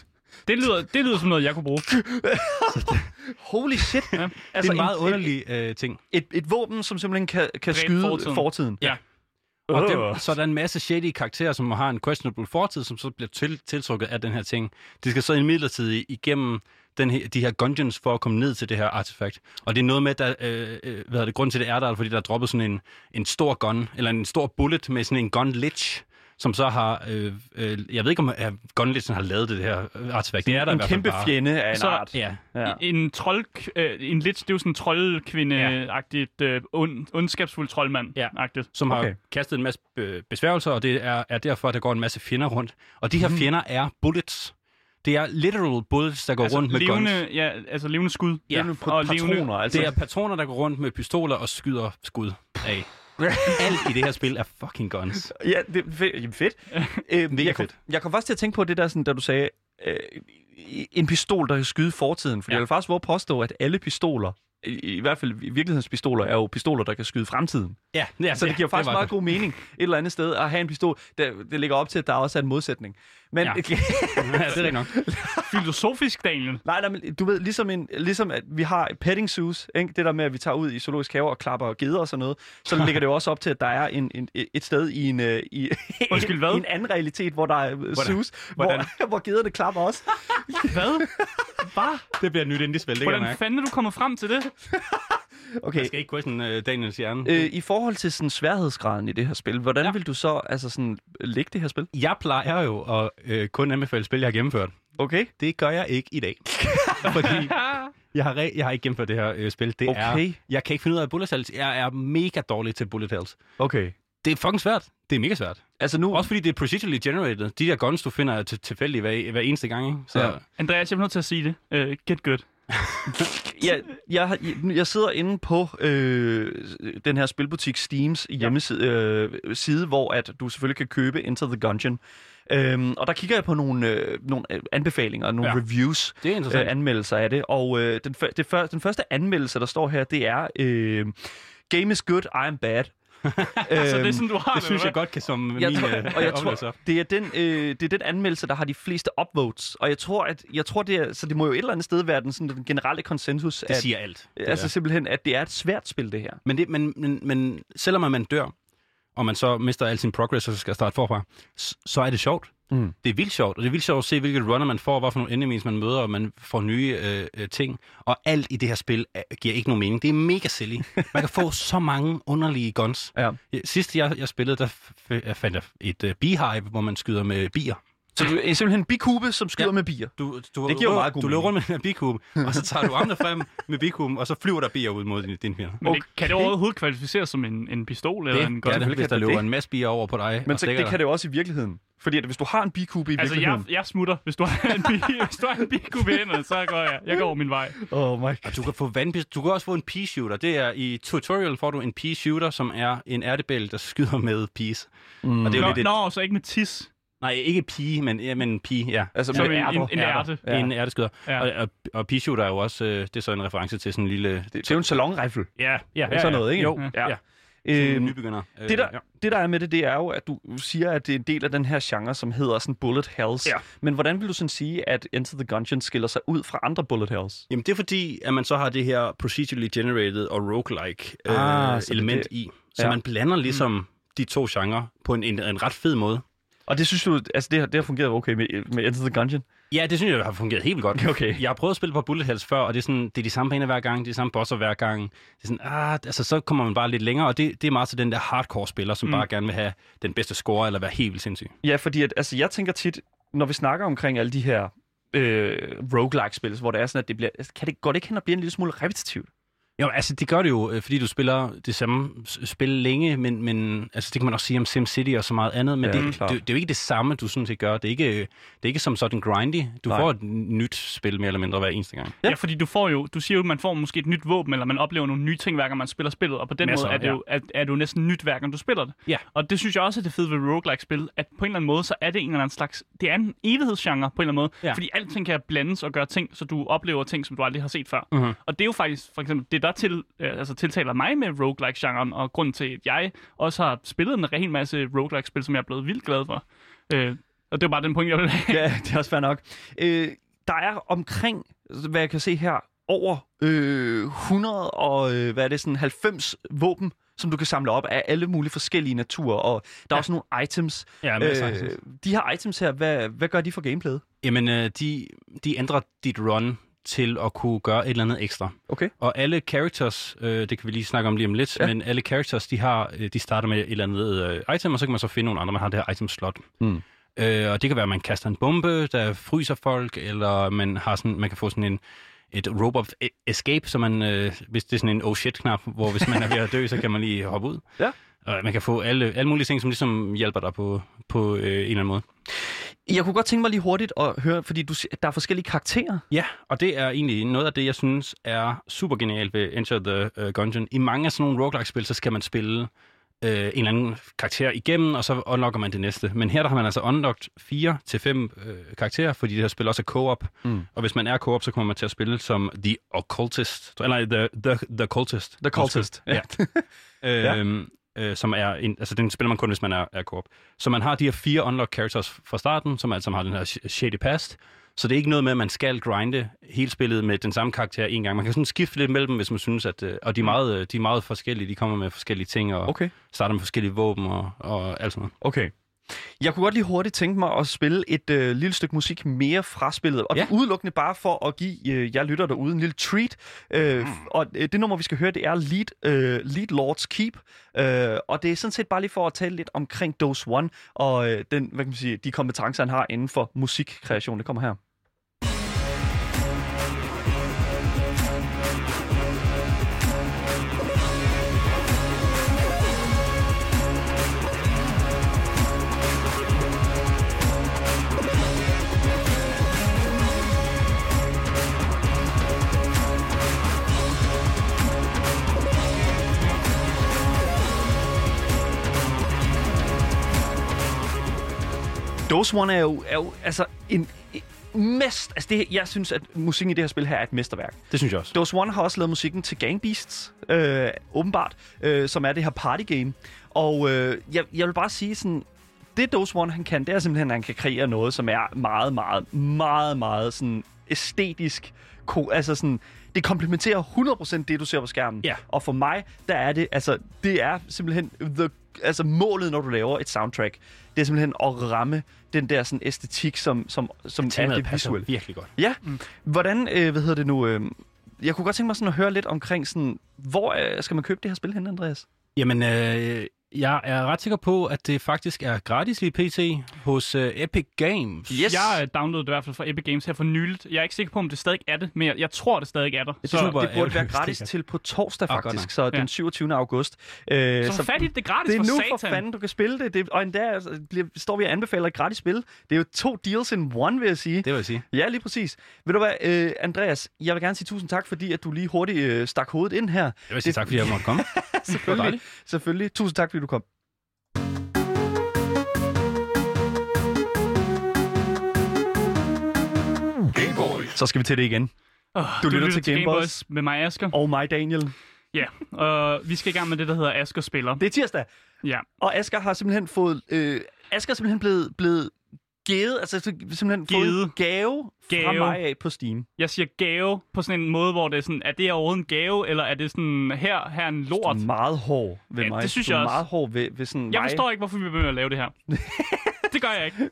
det lyder, det lyder som noget, jeg kunne bruge. [laughs] Holy shit. Ja. Altså det er en meget underlig øh, ting. Et, et våben, som simpelthen kan, kan Dræbe skyde fortiden. fortiden. Ja. Og Øh. dem, så er der en masse shady karakterer, som har en questionable fortid, som så bliver til, tiltrukket af den her ting. De skal så imidlertid igennem den her, de her dungeons for at komme ned til det her artefakt. Og det er noget med, der, øh, øh, hvad er det, grund til det er der, er, fordi der er droppet sådan en, en stor gun, eller en stor bullet med sådan en gun lich, som så har, øh, øh, jeg ved ikke om gun litchen har lavet det her artefakt. Det er der i En hvert fald kæmpe bare. fjende af en Så- art. Ja, Ja. En trold, øh, en lidt, det er jo sådan en troldkvinde-agtigt, øh, ond, ondskabsfuld troldmand-agtigt. som har Okay. kastet en masse øh, besværgelser, og det er, er derfor, at der går en masse fjender rundt. Og de her Mhm. fjender er bullets. Det er literal bullets, der går Altså, rundt med levende, guns. ja, altså levende skud. Ja, Levende og pat- patroner, altså. Det er patroner, der går rundt med pistoler og skyder skud af. [laughs] Alt i det her spil er fucking guns. Ja, det er fedt. Jamen, fedt. øh, [laughs] Mega jeg, kom, fedt. jeg kom faktisk til at tænke på det der, sådan, da du sagde, øh, en pistol, der kan skyde fortiden. For. Ja. jeg vil faktisk våge påstå, at alle pistoler, i, i hvert fald virkelighedspistoler, er jo pistoler, der kan skyde fremtiden. Ja, ja Så det giver faktisk var meget god mening et eller andet sted at have en pistol. Det, det ligger op til, at der også er en modsætning. Men, Ja. [laughs] ja, det er nok. Filosofisk, Daniel. nej, nej, men du ved, ligesom, en, ligesom at vi har petting zoos, ikke? det der med, at vi tager ud i zoologisk have og klapper geder og sådan noget, så ligger det jo også op til, at der er en, en, et sted i en, øh, i, [laughs] Undskyld, hvad? en anden realitet, hvor der er øh, zoos, Hvordan? hvor, [laughs] hvor gederne klapper også. Hvad? Hvad? Det bliver et nyt indie-spil, det kan jeg Hvordan mærke. fanden er du kommet frem til det? [laughs] Okay. Jeg skal ikke question uh, Daniels hjerne. Øh, I forhold til sådan sværhedsgraden i det her spil, hvordan ja. Vil du så altså sådan, lægge det her spil? Jeg plejer jo at øh, kun anbefale spil, jeg har gennemført. Okay. Det gør jeg ikke i dag. [laughs] Fordi jeg har, re- jeg har ikke gennemført det her øh, spil. Det er, Okay. jeg kan ikke finde ud af bullet hells. Jeg er mega dårlig til bullet hells. Okay. Det er fucking svært. Det er mega svært. Altså nu... Også fordi det er procedurally generated. De der guns, du finder er til, tilfældige hver, hver eneste gang. Ikke? Så Ja. ja. Andreas, jeg er nødt til at sige det. Uh, get good. [laughs] jeg, jeg, jeg sidder inde på øh, den her spilbutik Steams hjemmeside, øh, side, hvor at du selvfølgelig kan købe Enter the Gungeon. Øhm, og der kigger jeg på nogle, øh, nogle øh, anbefalinger, nogle ja. Ja. reviews, Det er øh, anmeldelser af det. Og øh, den, før, det før, den første anmeldelse, der står her, det er øh, Game is good, I am bad. [laughs] Så det er sådan, du har det synes jeg godt kan som jeg min tror, øh, og jeg tror, det er, den, øh, det er den anmeldelse, der har de fleste upvotes. Og jeg tror, at jeg tror det er, så det må jo et eller andet sted være den, sådan, den generelle konsensus. Det at, siger alt. Det altså er. simpelthen, at det er et svært spil, det her. Men, det, men, men, men selvom at man dør, og man så mister al sin progress og skal starte forfra, så er det sjovt. Mm. Det er vildt sjovt, og det er vildt sjovt at se, hvilket runner man får, hvad for nogle enemies man møder, og man får nye øh, øh, ting. Og alt i det her spil er, giver ikke nogen mening. Det er mega silly. Man kan få [laughs] så mange underlige guns. Ja. Sidst jeg, jeg spillede, der f- jeg fandt jeg et øh, beehive, hvor man skyder med bier. Så du er simpelthen en bikube, som skyder ja. Med bier. Du, du, Det giver jo meget god Du løber rundt med en bikube, og så tager du [laughs] armene frem med bikuben, og så flyver der bier ud mod din, din fjende. Men det, kan det overhovedet kvalificeres som en, en pistol eller en Det gun? det, selvfølgelig hvis der kan det løber det. en masse bier over på dig. Men og så, det dig. kan det jo også i virkeligheden. Fordi at hvis du har en bikube i Altså, virkeligheden... jeg, jeg smutter. Hvis du har en, bi, [laughs] hvis du har en bikube i hænderne, så går jeg. Jeg går over min vej. Oh my Og du kan få vandpist- Du kan også få en pea-shooter. Det er i tutorial får du en pea-shooter, som er en ærtebæl, der skyder med peas. Mm. Og det er jo Nå, lidt et, nå, så ikke med tis. Nej, ikke pea, men, ja, men pea, ja. Altså, Som med en- ærter. en- en ærte. Ja. En ærteskyder. Ja. Ja. Og, og, og pea-shooter er jo også, øh, det er så en reference til sådan en lille... Det, det er jo en salonrifle. Ja, ja, Sådan noget, ikke? Jo, Ja. ja. Øhm, nybegynder. Øh, det, der, ja. det, der er med det, det er jo, at du siger, at det er en del af den her genre, som hedder sådan bullet hells. Ja. Men hvordan vil du sådan sige, at Enter the Gungeon skiller sig ud fra andre bullet hells? Jamen, det er fordi, at man så har det her procedurally generated og roguelike øh, Ah, er element det. i. Så Ja. ja. man blander ligesom mm. de to genrer på en, en, en ret fed måde. Og det synes du, altså det har, det har fungeret okay med, med Enter the Gungeon? Ja, det synes jeg har fungeret helt vildt godt. [laughs] Okay. Jeg har prøvet at spille på Bullet Hells før, og det er, sådan, det er de samme baner hver gang, det er de samme bosser hver gang. Det er sådan, ah, altså, så kommer man bare lidt længere, og det, det er meget til den der hardcore-spiller, som mm. bare gerne vil have den bedste score, eller være helt vildt sindssyg. Ja, fordi at, altså, jeg tænker tit, når vi snakker omkring alle de her øh, roguelike-spil, hvor det er sådan, at det bliver, altså, kan det, går det ikke hen og blive en lille smule repetitivt? Jo, altså det gør det jo, øh, fordi du spiller det samme spil længe, men, men altså, det kan man også sige om SimCity og så meget andet, men Ja, det, det, klart. det, er jo ikke det samme, du sådan set gør. Det er ikke, det er ikke som sådan grindy. Du Nej. får et nyt spil mere eller mindre hver eneste gang. Ja. ja, fordi du får jo, du siger jo, at man får måske et nyt våben, eller man oplever nogle nye ting, hver gang man spiller spillet, og på den Masser, måde er det, ja. jo, er, er det jo næsten nyt, hver gang du spiller det. Ja. Og det synes jeg også er det fede ved roguelike-spil, at på en eller anden måde, så er det en eller anden slags, det er en evighedsgenre på en eller anden måde, Ja. fordi alting kan blandes og gøre ting, så du oplever ting, som du aldrig har set før. Mhm. Og det er jo faktisk, for eksempel, det der til, øh, altså tiltaler mig med roguelike-genren, og grunden til, at jeg også har spillet en hel masse roguelike-spil, som jeg er blevet vildt glad for. Øh, og det var bare den point, jeg ville have. Ja, det er også fair nok. Øh, der er omkring, hvad jeg kan se her, over øh, 100 og øh, hvad er det, sådan 90 våben, som du kan samle op af alle mulige forskellige naturer, og der er Ja. også nogle items. Ja, Øh, de her items her, hvad, hvad gør de for gameplayet? Jamen, øh, de, de ændrer dit run til at kunne gøre et eller andet ekstra. Okay. Og alle characters, øh, det kan vi lige snakke om lige om lidt, Ja. men alle characters, de, har, øh, de starter med et eller andet øh, item, og så kan man så finde nogle andre, man har det her item slot. Mm. Øh, og det kan være, at man kaster en bombe, der fryser folk, eller man, har sådan, man kan få sådan en et rope of e- escape, så man, øh, hvis det er sådan en oh shit-knap, hvor hvis man er ved at dø, så kan man lige hoppe ud. Ja. Og man kan få alle, alle mulige ting, som ligesom hjælper dig på, på øh, en eller anden måde. Jeg kunne godt tænke mig lige hurtigt at høre, fordi du, der er forskellige karakterer. Ja, og det er egentlig noget af det, jeg synes er super genialt ved Enter the uh, Gungeon. I mange af sådan nogle roguelike-spil, så skal man spille øh, en eller anden karakter igennem, og så unlocker man det næste. Men her der har man altså unlocked fire til fem øh, karakterer, fordi det her spil også er co-op. Mm. Og hvis man er co-op, så kommer man til at spille som The Occultist. Eller The, the, the Cultist. The Cultist. [laughs] Ja. øhm, øh, som er en, altså den spiller man kun, hvis man er, er co-op. Så man har de her fire unlocked characters fra starten, som altså har den her sh- shady past. Så det er ikke noget med, at man skal grinde hele spillet med den samme karakter en gang. Man kan sådan skifte lidt mellem dem, hvis man synes, at... øh, Og de er meget, øh, de er meget forskellige. De kommer med forskellige ting, og Okay. starter med forskellige våben og, og alt sådan noget. Okay. Jeg kunne godt lige hurtigt tænke mig at spille et øh, lille stykke musik mere fra spillet. Og ja. Ja. udelukkende bare for at give øh, jer lytter derude en lille treat. Øh, mm. Og øh, det nummer, vi skal høre, det er Lead, øh, Lead Lords Keep. Øh, og det er sådan set bare lige for at tale lidt omkring Dose One og øh, den, hvad kan man sige, de kompetencer, han har inden for musikkreation. Det kommer her. Dose One er jo, er jo altså en, en mest... Altså det, jeg synes, at musikken i det her spil her er et mesterværk. Det synes jeg også. Dose One har også lavet musikken til Gang Beasts, øh, åbenbart, øh, som er det her party game. Og øh, jeg, jeg vil bare sige sådan, det Dose One han kan, det er simpelthen, at han kan kreere noget, som er meget, meget, meget, meget sådan æstetisk. Ko- altså sådan, det komplementerer 100% det, du ser på skærmen. Ja. Og for mig, der er det, altså, det er simpelthen the, altså målet, når du laver et soundtrack. Det er simpelthen at ramme den der sådan æstetik, som, som, som er Temaet det visuelle. virkelig godt. Ja, mm. hvordan, øh, hvad hedder det nu, øh, jeg kunne godt tænke mig sådan at høre lidt omkring sådan, hvor øh, skal man købe det her spil hen, Andreas? Jamen, øh, jeg er ret sikker på, at det faktisk er gratis i PC hos øh, Epic Games. Yes. Jeg øh, downloadede det i hvert fald fra Epic Games her for nyligt. Jeg er ikke sikker på, om det stadig er det, men jeg, jeg tror, det stadig er der. Det, Så, super. det burde være gratis stikker. til på torsdag faktisk, nok. så den Ja. 27. august. Øh, så for fat i det, det er gratis det er for nu satan. for fanden, du kan spille det. det og endda altså, bliver, står vi og anbefaler et gratis spil. Det er jo to deals in one, vil jeg sige. Det vil jeg sige. Ja, lige præcis. Ved du hvad, øh, Andreas, jeg vil gerne sige tusind tak, fordi at du lige hurtigt øh, stak hovedet ind her. Jeg vil sige tak, fordi jeg måtte komme. [laughs] [laughs] Selvfølgelig. Selvfølgelig. Tusind tak, fordi du kom. Så skal vi til det igen. Oh, Du lytter til Game Boys. med mig, Asger. Og mig, Daniel. Ja, og vi skal i gang med det, der hedder Asger Spiller. Det er tirsdag, Ja, og Asger har simpelthen fået... Øh, Asger er simpelthen blevet, blevet givet, altså simpelthen Givet. fået en gave, gave fra mig af på Steam. Jeg siger gave på sådan en måde, hvor det er sådan, er det overhovedet en gave, eller er det sådan, her, her er en lort? Du er meget hård ved Ja, mig. det synes du jeg også. meget hård ved, ved sådan Jeg mig. forstår ikke, hvorfor vi begynder at lave det her. [laughs] det gør jeg ikke.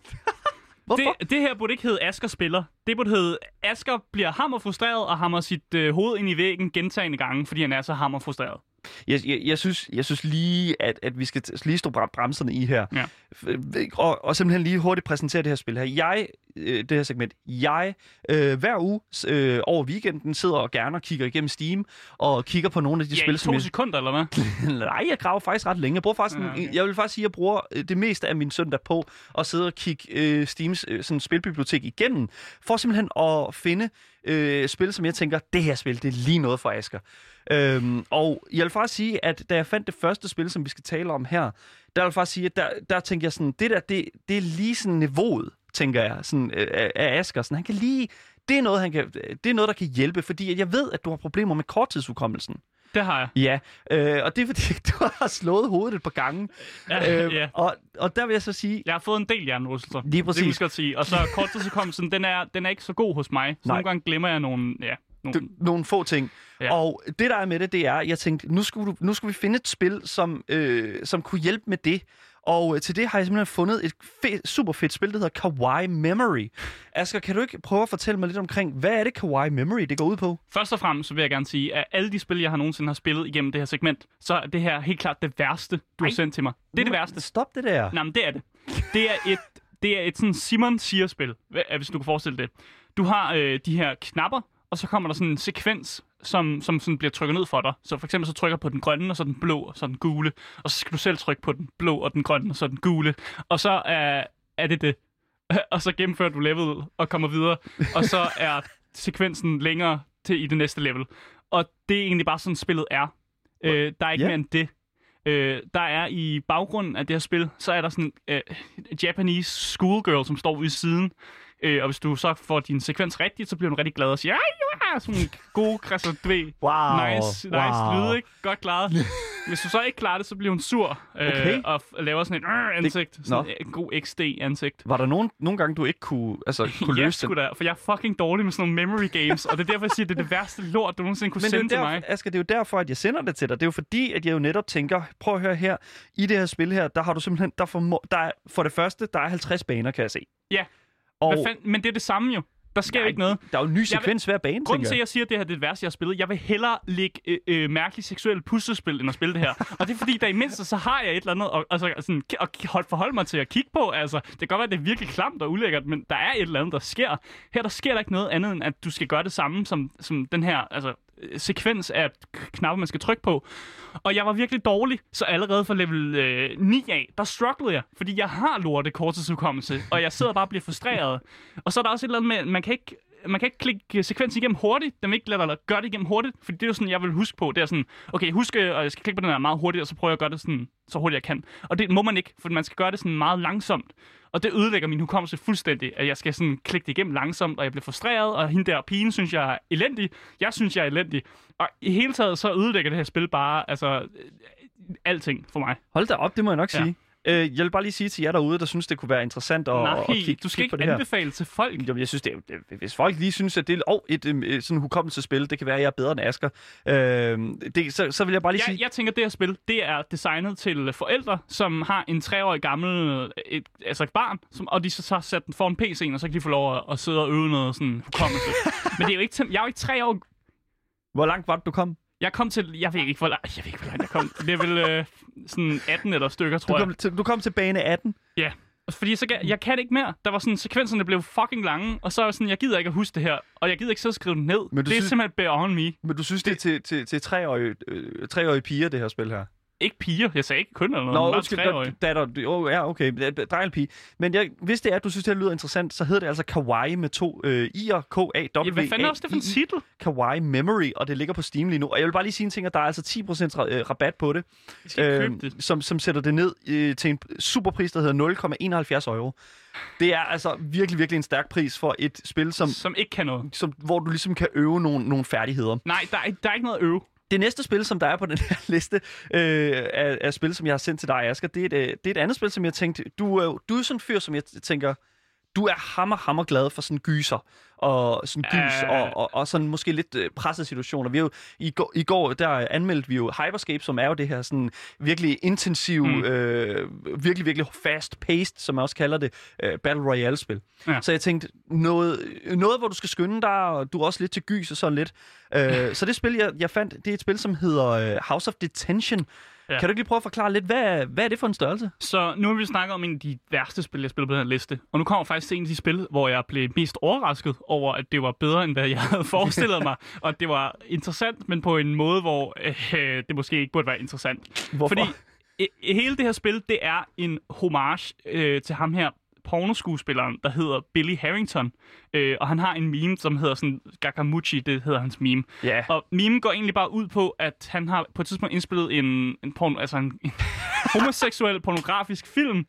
Hvorfor? Det, det her burde ikke hedde Asker spiller. Det burde hedde Asker bliver hammerfrustreret og hammer sit øh, hoved ind i væggen gentagende gange, fordi han er så hammerfrustreret. Jeg, jeg, jeg, synes, jeg synes lige, at, at vi skal lige stå bremserne i her. Ja. F- Og, og simpelthen lige hurtigt præsentere det her spil her. Jeg, øh, det her segment, jeg øh, hver uge øh, over weekenden sidder og gerne og kigger igennem Steam og kigger på nogle af de Ja, spil, i som to jeg... sekunder, eller hvad? [laughs] Nej, jeg graver faktisk ret længe. Jeg bruger faktisk, Ja, okay. okay. jeg vil faktisk sige, at jeg bruger øh, det meste af min søndag på at sidde og kigge øh, Steams øh, sådan spilbibliotek igennem, for simpelthen at finde øh, spil, som jeg tænker, det her spil, det er lige noget for Asger. Øhm, og jeg vil faktisk sige, at da jeg fandt det første spil, som vi skal tale om her, der vil jeg faktisk sige, at der, der tænker jeg sådan, det der, det, det er lige sådan niveauet, tænker jeg, sådan, øh, af Asger. Sådan, han kan lige, det er, noget, han kan, det er noget, der kan hjælpe, fordi at jeg ved, at du har problemer med korttidsudkommelsen. Det har jeg. Ja, øh, og det er fordi, [laughs] du har slået hovedet et par gange. Ja, øh, ja. og, og der vil jeg så sige, Jeg har fået en del hjernerystelser. Lige præcis. Det kan vi godt sige. Og så korttidsudkommelsen, den er, den er ikke så god hos mig. Så Nej. nogle gange glemmer jeg nogle... Ja, nogle du, nogle få ting. Ja. Og det, der er med det, det er, jeg tænkte, nu skulle, du, nu skulle vi finde et spil, som, øh, som kunne hjælpe med det. Og øh, til det har jeg simpelthen fundet et fe- super fedt spil, der hedder Kawaii Memory. Asger, kan du ikke prøve at fortælle mig lidt omkring, hvad er det Kawaii Memory, det går ud på? Først og fremmest så vil jeg gerne sige, at alle de spil, jeg har nogensinde har spillet igennem det her segment, så er det her helt klart det værste, du har sendt til mig. Det er det værste. Stop det der. Nej, men det er det. Det er et, det er et sådan Simon siger spil, hvis du kan forestille det. Du har øh, de her knapper, og så kommer der sådan en sekvens, som, som sådan bliver trykket ned for dig. Så for eksempel så trykker på den grønne, og så den blå, og så den gule. Og så skal du selv trykke på den blå og den grønne, og så den gule. Og så er, er det det. [laughs] Og så gennemfører du levelet og kommer videre. Og så er sekvensen længere til i det næste level. Og det er egentlig bare sådan, spillet er. Øh, der er ikke Ja. mere end det. Øh, der er i baggrunden af det her spil, så er der sådan en øh, Japanese schoolgirl, som står ude i siden. Øh, og hvis du så får din sekvens rigtigt, så bliver hun rigtig glad og siger, ja, sådan en god krasser dvæ. Wow. Nice, nice wow. lyd, ikke? Godt klaret. [laughs] Hvis du så ikke klarer det, så bliver hun sur øh, Okay. og laver sådan et øh, ansigt. Sådan Nå. en god XD-ansigt. Var der nogen, nogle gange, du ikke kunne, altså, [laughs] kunne Ja, løse sgu da, for jeg er fucking dårlig med sådan nogle memory games, og det er derfor, jeg siger, det er det værste lort, du nogensinde kunne Men det sende jo til mig. Asger, det er jo derfor, at jeg sender det til dig. Det er jo fordi, at jeg jo netop tænker, prøv at høre her, i det her spil her, der har du simpelthen, der, for, der er, for det første, der er 50 baner, kan jeg se. Ja. Og Hvad fanden? Men det er det samme jo. Der sker jo ikke noget. Der er jo en ny sekvens hver bane, Grunden til, at jeg. siger, at det her det er det værste, jeg har spillet, jeg vil hellere lægge øh, øh, mærkelige seksuelle puslespil, end at spille det her. [laughs] og det er fordi, der i mindste, så har jeg et eller andet at, altså, sådan, at hold- forholde mig til at kigge på. Altså, det kan godt være, at det er virkelig klamt og ulækkert, men der er et eller andet, der sker. Her der sker der ikke noget andet, end at du skal gøre det samme som, som den her altså, sekvens af knapper, man skal trykke på. Og jeg var virkelig dårlig, så allerede fra level øh, 9 af, der strugglede jeg, fordi jeg har lorte korttidsudkommelse, og jeg sidder bare og bliver frustreret. Og så er der også et eller andet med, man kan ikke man kan ikke klikke sekvensen igennem hurtigt. Den vil ikke lade dig gøre det igennem hurtigt, fordi det er jo sådan, jeg vil huske på. Det er sådan, okay, husk, øh, og jeg skal klikke på den her meget hurtigt, og så prøver jeg at gøre det sådan, så hurtigt jeg kan. Og det må man ikke, for man skal gøre det sådan meget langsomt. Og det ødelægger min hukommelse fuldstændig, at jeg skal sådan klikke det igennem langsomt, og jeg bliver frustreret, og hende der pigen synes, jeg er elendig. Jeg synes, jeg er elendig. Og i hele taget, så ødelægger det her spil bare, altså, øh, alting for mig. Hold da op, det må jeg nok Ja. sige. Øh, jeg vil bare lige sige til jer derude, der synes, det kunne være interessant at, Nej, at kigge, du skal kigge på ikke det her. anbefale til folk. Jamen, jeg synes, det er, hvis folk lige synes, at det er og et øh, sådan hukommelsespil, det kan være, at jeg er bedre end Asger, øh, det, så, så vil jeg bare lige Jeg, sige... jeg tænker, at det her spil, det er designet til forældre, som har en treårig gammel et, altså et barn, som, og de så tager sat den foran PC'en, og så kan de få lov at, at sidde og øve noget sådan hukommelse. [laughs] Men det er jo ikke jeg er jo ikke tre år. Hvor langt var det, du kom? Jeg kom til, jeg ved ikke, hvor langt, jeg ved ikke, hvor langt jeg kom. Det er vel øh, sådan 18 eller stykker, Du tror jeg. kom, til, du kom til bane 18. Ja. Fordi så, jeg kan ikke mere. Der var sådan, sekvenserne blev fucking lange, og så er jeg sådan, jeg gider ikke at huske det her, og jeg gider ikke sidde og skrive det ned. Men du det er synes- simpelthen beyond me. Men du synes, det, det er til, til, til treårige, øh, treårige piger, det her spil her? Ikke piger, jeg sagde ikke kun eller noget, Nå, undskyld, treårige. datter. Oh, ja, okay. Drejlpige. Men jeg, hvis det er, at du synes, det her lyder interessant, så hedder det altså Kawaii med to øh, i'er, k a w Ja, hvad fanden er også det for en titel? Kawaii Memory, og det ligger på Steam lige nu. Og jeg vil bare lige sige en ting, at der er altså 10% ra- øh, rabat på det, købe det. som, som sætter det ned øh, til en superpris, der hedder 0,71 euro. Det er altså virkelig, virkelig en stærk pris for et spil, som, Som ikke kan noget. som, hvor du ligesom kan øve nogle, nogle færdigheder. Nej, der er, ikke- der er ikke noget at øve. Det næste spil, som der er på den her [laughs] liste øh, af, af spil, som jeg har sendt til dig, Asger, det er, et, øh, det er et andet spil, som jeg tænkte, du, du er sådan en fyr, som jeg tænker, du er hammer, hammer glad for sådan gyser og sådan gys Øh. og, og, og sådan måske lidt øh, pressede situationer. Vi jo, i, går, I går, der anmeldte vi jo Hyperscape, som er jo det her sådan virkelig intensiv, mm. øh, virkelig, virkelig fast-paced, som man også kalder det, øh, Battle Royale-spil. Ja. Så jeg tænkte, noget, noget, hvor du skal skynde dig, og du er også lidt til gys og sådan lidt. Øh, så det spil, jeg, jeg fandt, det er et spil, som hedder øh, House of Detention. Ja. Kan du ikke lige prøve at forklare lidt, hvad, hvad er det for en størrelse? Så nu har vi snakket om en af de værste spil, jeg spillede på den her liste. Og nu kommer faktisk en af de spil, hvor jeg blev mest overrasket over, at det var bedre, end hvad jeg [laughs] havde forestillet mig. Og det var interessant, men på en måde, hvor øh, det måske ikke burde være interessant. Hvorfor? Fordi øh, hele det her spil, det er en homage øh, til ham her, pornoskuespilleren, der hedder Billy Harrington. Øh, og han har en meme, som hedder sådan Gagamuchi, det hedder hans meme. Ja. Og meme går egentlig bare ud på, at han har på et tidspunkt indspillet en, en, porno, altså en, en homoseksuel pornografisk film,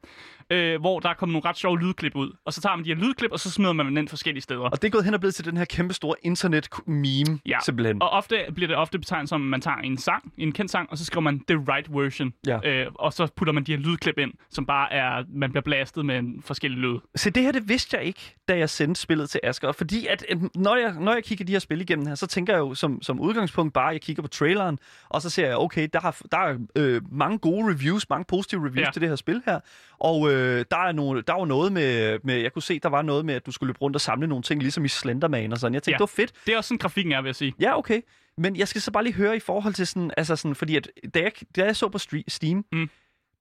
øh, hvor der er kommet nogle ret sjove lydklip ud. Og så tager man de her lydklip, og så smider man dem ind forskellige steder. Og det er gået hen og blevet til den her kæmpe store internet-meme, Ja, simpelthen. og ofte bliver det ofte betegnet som, at man tager en sang, en kendt sang, og så skriver man the right version. Ja. Øh, og så putter man de her lydklip ind, som bare er, man bliver blastet med en forskellig lyd. Se, det her, det vidste jeg ikke, da jeg sendte spillet til Asger. Fordi at, at når, jeg, når jeg kigger de her spil igennem her, så tænker jeg jo som, som udgangspunkt bare, at jeg kigger på traileren, og så ser jeg, okay, der, har, der er øh, mange gode reviews, mange positive reviews. Ja. til det her spil her. Og øh, der, er nogle, der var noget med, med, jeg kunne se, der var noget med, at du skulle løbe rundt og samle nogle ting, ligesom i Slenderman og sådan. Jeg tænkte, ja. Det var fedt. Det er også sådan, grafikken er, vil jeg sige. Ja, okay. Men jeg skal så bare lige høre i forhold til sådan, altså sådan, fordi at, da, jeg, da jeg så på Steam, mm.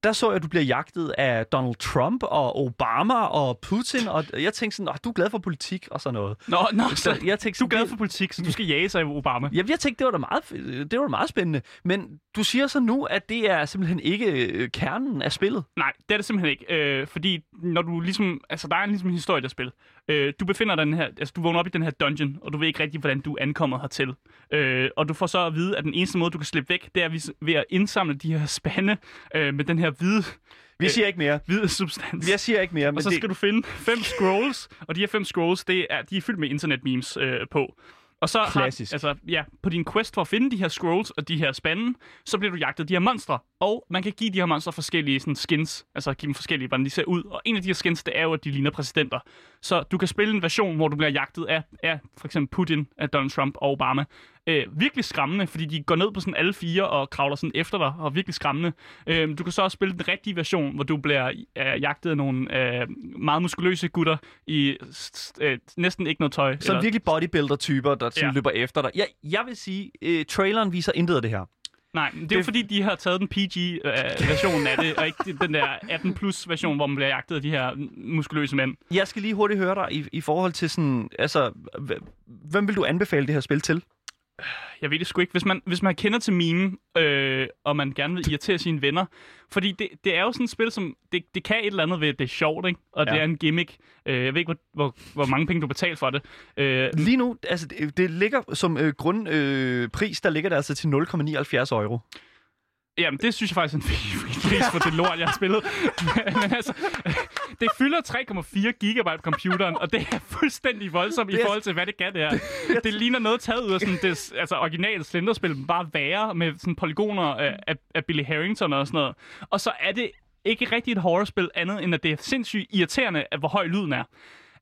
Der så jeg, at du bliver jagtet af Donald Trump og Obama og Putin, og jeg tænkte sådan, du er glad for politik og sådan noget. Nå, nå Så jeg tænkte du er sådan, glad for politik, så du skal jage sig af Obama. Jamen, jeg tænkte, det var da meget, det var da meget spændende. Men du siger så nu, at det er simpelthen ikke øh, kernen af spillet. Nej, det er det simpelthen ikke. Øh, fordi når du ligesom... Altså, der er ligesom en historie, der spil. Øh, du befinder dig den her... Altså, du vågner op i den her dungeon, og du ved ikke rigtig, hvordan du er ankommet hertil. Øh, og du får så at vide, at den eneste måde, du kan slippe væk, det er ved at indsamle de her spande øh, med den her hvide, Vi siger ikke mere. hvide substans. Jeg siger ikke mere, men og så det, skal du finde fem scrolls, og de her fem scrolls, det er, de er fyldt med internet-memes øh, på. Og så Klassisk. Har, altså, ja, på din quest for at finde de her scrolls og de her spande, så bliver du jagtet af de her monstre. Og man kan give de her monstre forskellige sådan, skins, altså give dem forskellige, hvordan de ser ud. Og en af de her skins, det er jo, at de ligner præsidenter. Så du kan spille en version, hvor du bliver jagtet af, af for eksempel Putin, af Donald Trump og Obama. Øh, virkelig skræmmende, fordi de går ned på sådan alle fire og kravler sådan efter dig, og virkelig skræmmende. Øh, du kan så også spille den rigtige version, hvor du bliver øh, jagtet af nogle øh, meget muskuløse gutter i øh, næsten ikke noget tøj. så virkelig bodybuilder-typer, der sådan Ja. løber efter dig. Jeg, jeg vil sige, øh, traileren viser intet af det her. Nej, men det er jo Det- fordi, de har taget den PG-version af det, og ikke den der 18-plus-version, hvor man bliver jagtet af de her muskuløse mænd. Jeg skal lige hurtigt høre dig i, i forhold til sådan, altså, hv- hvem vil du anbefale det her spil til? Jeg ved det sgu ikke. Hvis man, hvis man kender til meme, øh, og man gerne vil irritere sine venner, fordi det, det er jo sådan et spil, som det, det kan et eller andet ved, det er sjovt, ikke? og. Ja. det er en gimmick. Øh, jeg ved ikke, hvor, hvor, hvor mange penge du betaler for det. Øh, Lige nu, altså, det, det ligger som øh, grundpris, øh, pris, der ligger det altså til 0,79 euro. Jamen, det synes jeg faktisk er en pris for det lort, jeg har spillet. Men altså, det fylder 3,4 gigabyte på computeren, og det er fuldstændig voldsomt i Det er- forhold til, hvad det kan, det her. Det ligner noget taget ud af sådan det altså, originale Slenderspil, men bare værre med sådan polygoner af, af, af Billy Harrington og sådan noget. Og så er det ikke rigtig et horrorspil andet, end at det er sindssygt irriterende, at hvor høj lyden er.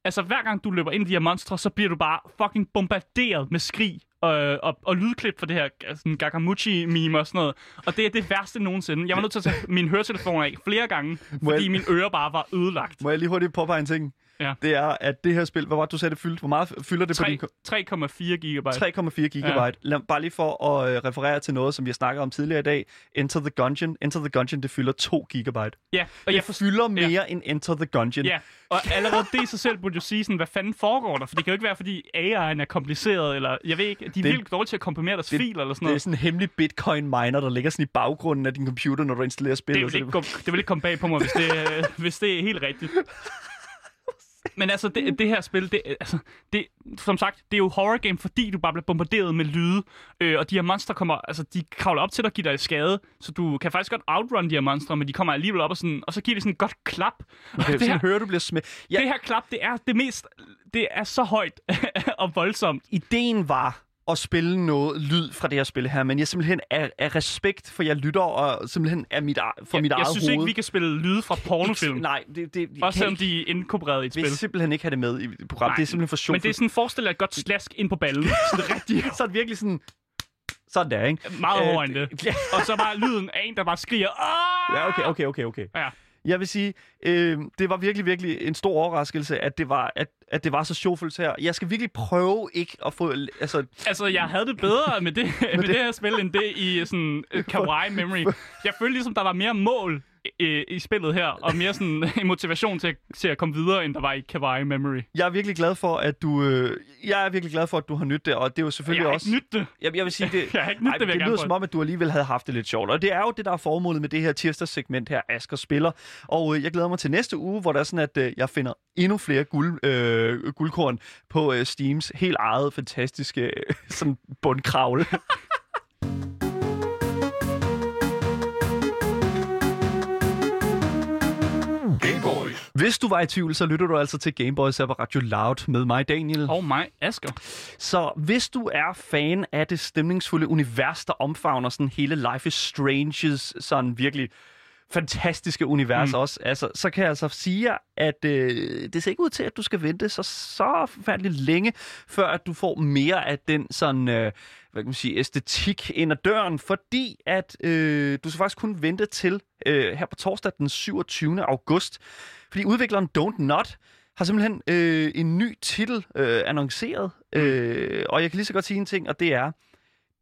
Altså, hver gang du løber ind i de her monstre, så bliver du bare fucking bombarderet med skrig øh, og, og lydklip for det her sådan Gagamuchi-meme og sådan noget. Og det er det værste nogensinde. Jeg var nødt til at tage mine høretelefoner af flere gange, fordi jeg- mine ører bare var ødelagt. Må jeg lige hurtigt påpege en ting? Ja. Det er, at det her spil, hvad var det, du sagde, det fyldt? Hvor meget fylder det på din... 3,4 gigabyte. 3,4 gigabyte. Ja. Bare lige for at øh, referere til noget, som vi har snakket om tidligere i dag. Enter the Gungeon. Enter the Gungeon, det fylder 2 gigabyte. Ja, og Det jeg forstår... fylder mere ja. end Enter the Gungeon. Ja, og allerede det i sig selv burde jo sige sådan, hvad fanden foregår der? For det kan jo ikke være, fordi AI'en er kompliceret, eller jeg ved ikke, de er Det- virkelig dårlige til at komprimere deres det- filer eller sådan Det er noget. sådan en hemmelig bitcoin miner, der ligger sådan i baggrunden af din computer, når du installerer Det spillet. vil, så ikke, gå, det vil ikke komme bag på mig, hvis det, hvis det er helt rigtigt. [laughs] Men altså, det, det her spil, det, altså, det, som sagt, det er jo horror game, fordi du bare bliver bombarderet med lyde, øh, og de her monster kommer, altså, de kravler op til dig og giver dig skade, så du kan faktisk godt outrun de her monstre, men de kommer alligevel op og sådan, og så giver de sådan et godt klap. Og Okay, det, sådan her, hører du bliver smidt. Ja, det her klap, det er det mest, det er så højt [laughs] og voldsomt. ideen var, at spille noget lyd fra det her spil her, men jeg simpelthen er, er respekt for, jeg lytter, og simpelthen er mit, for jeg, mit jeg eget synes hoved. ikke, vi kan spille lyde fra pornofilm. Ikke- Nej, det, det, Også selvom ikke- de er inkorporeret i et Vi spil. vil simpelthen ikke have det med i programmet. Det er simpelthen for sjovt. Men det er sådan, forestil dig et godt slask ind på ballen. [laughs] Sådan rigtig så er det virkelig sådan... Sådan der, ikke? meget Øh, end det. [laughs] Ja, Og så bare lyden af en, der bare skriger. Åh! ja okay, okay, okay, okay. Ja. Jeg vil sige, øh, det var virkelig, virkelig en stor overraskelse, at det var, at, at det var så sjovfuldt her. Jeg skal virkelig prøve ikke at få... Altså, Altså, jeg havde det bedre med det, [laughs] med det her spil, end det i sådan uh, [laughs] kawaii memory. Jeg følte ligesom, der var mere mål i, i spillet her, og mere sådan [laughs] en motivation til, til at komme videre, end der var i kawaii memory. jeg er virkelig glad for, at du... Øh, jeg er virkelig glad for, at du har nydt det, og det er jo selvfølgelig Jeg har også... ikke nyt det. Jeg, jeg vil sige, det, [laughs] Jeg har ikke nydt Ej, det, vil jeg det lyder som om, at du alligevel havde haft det lidt sjovt. Og det er jo det, der er formålet med det her tirsdagssegment her, Asger spiller. Og øh, jeg glæder mig til næste uge, hvor der er sådan, at øh, jeg finder endnu flere guld, øh, guldkorn på øh, Steams helt eget fantastiske øh, [laughs] sådan bundkravle. Hvis du var i tvivl, så lytter du altså til Gameboys på Radio Loud med mig, Daniel. Og mig, Asger. Så hvis du er fan af det stemningsfulde univers, der omfavner sådan hele Life is Stranges sådan virkelig fantastiske univers mm. også, altså, så kan jeg altså sige jer, at øh, det ser ikke ud til, at du skal vente så, så forfærdeligt længe, før at du får mere af den sådan, øh, hvad kan man sige, æstetik ind ad døren, fordi at øh, du skal faktisk kun vente til øh, her på torsdag den 27. august, fordi udvikleren Don't Not har simpelthen øh, en ny titel øh, annonceret, øh, og jeg kan lige så godt sige en ting, og det er,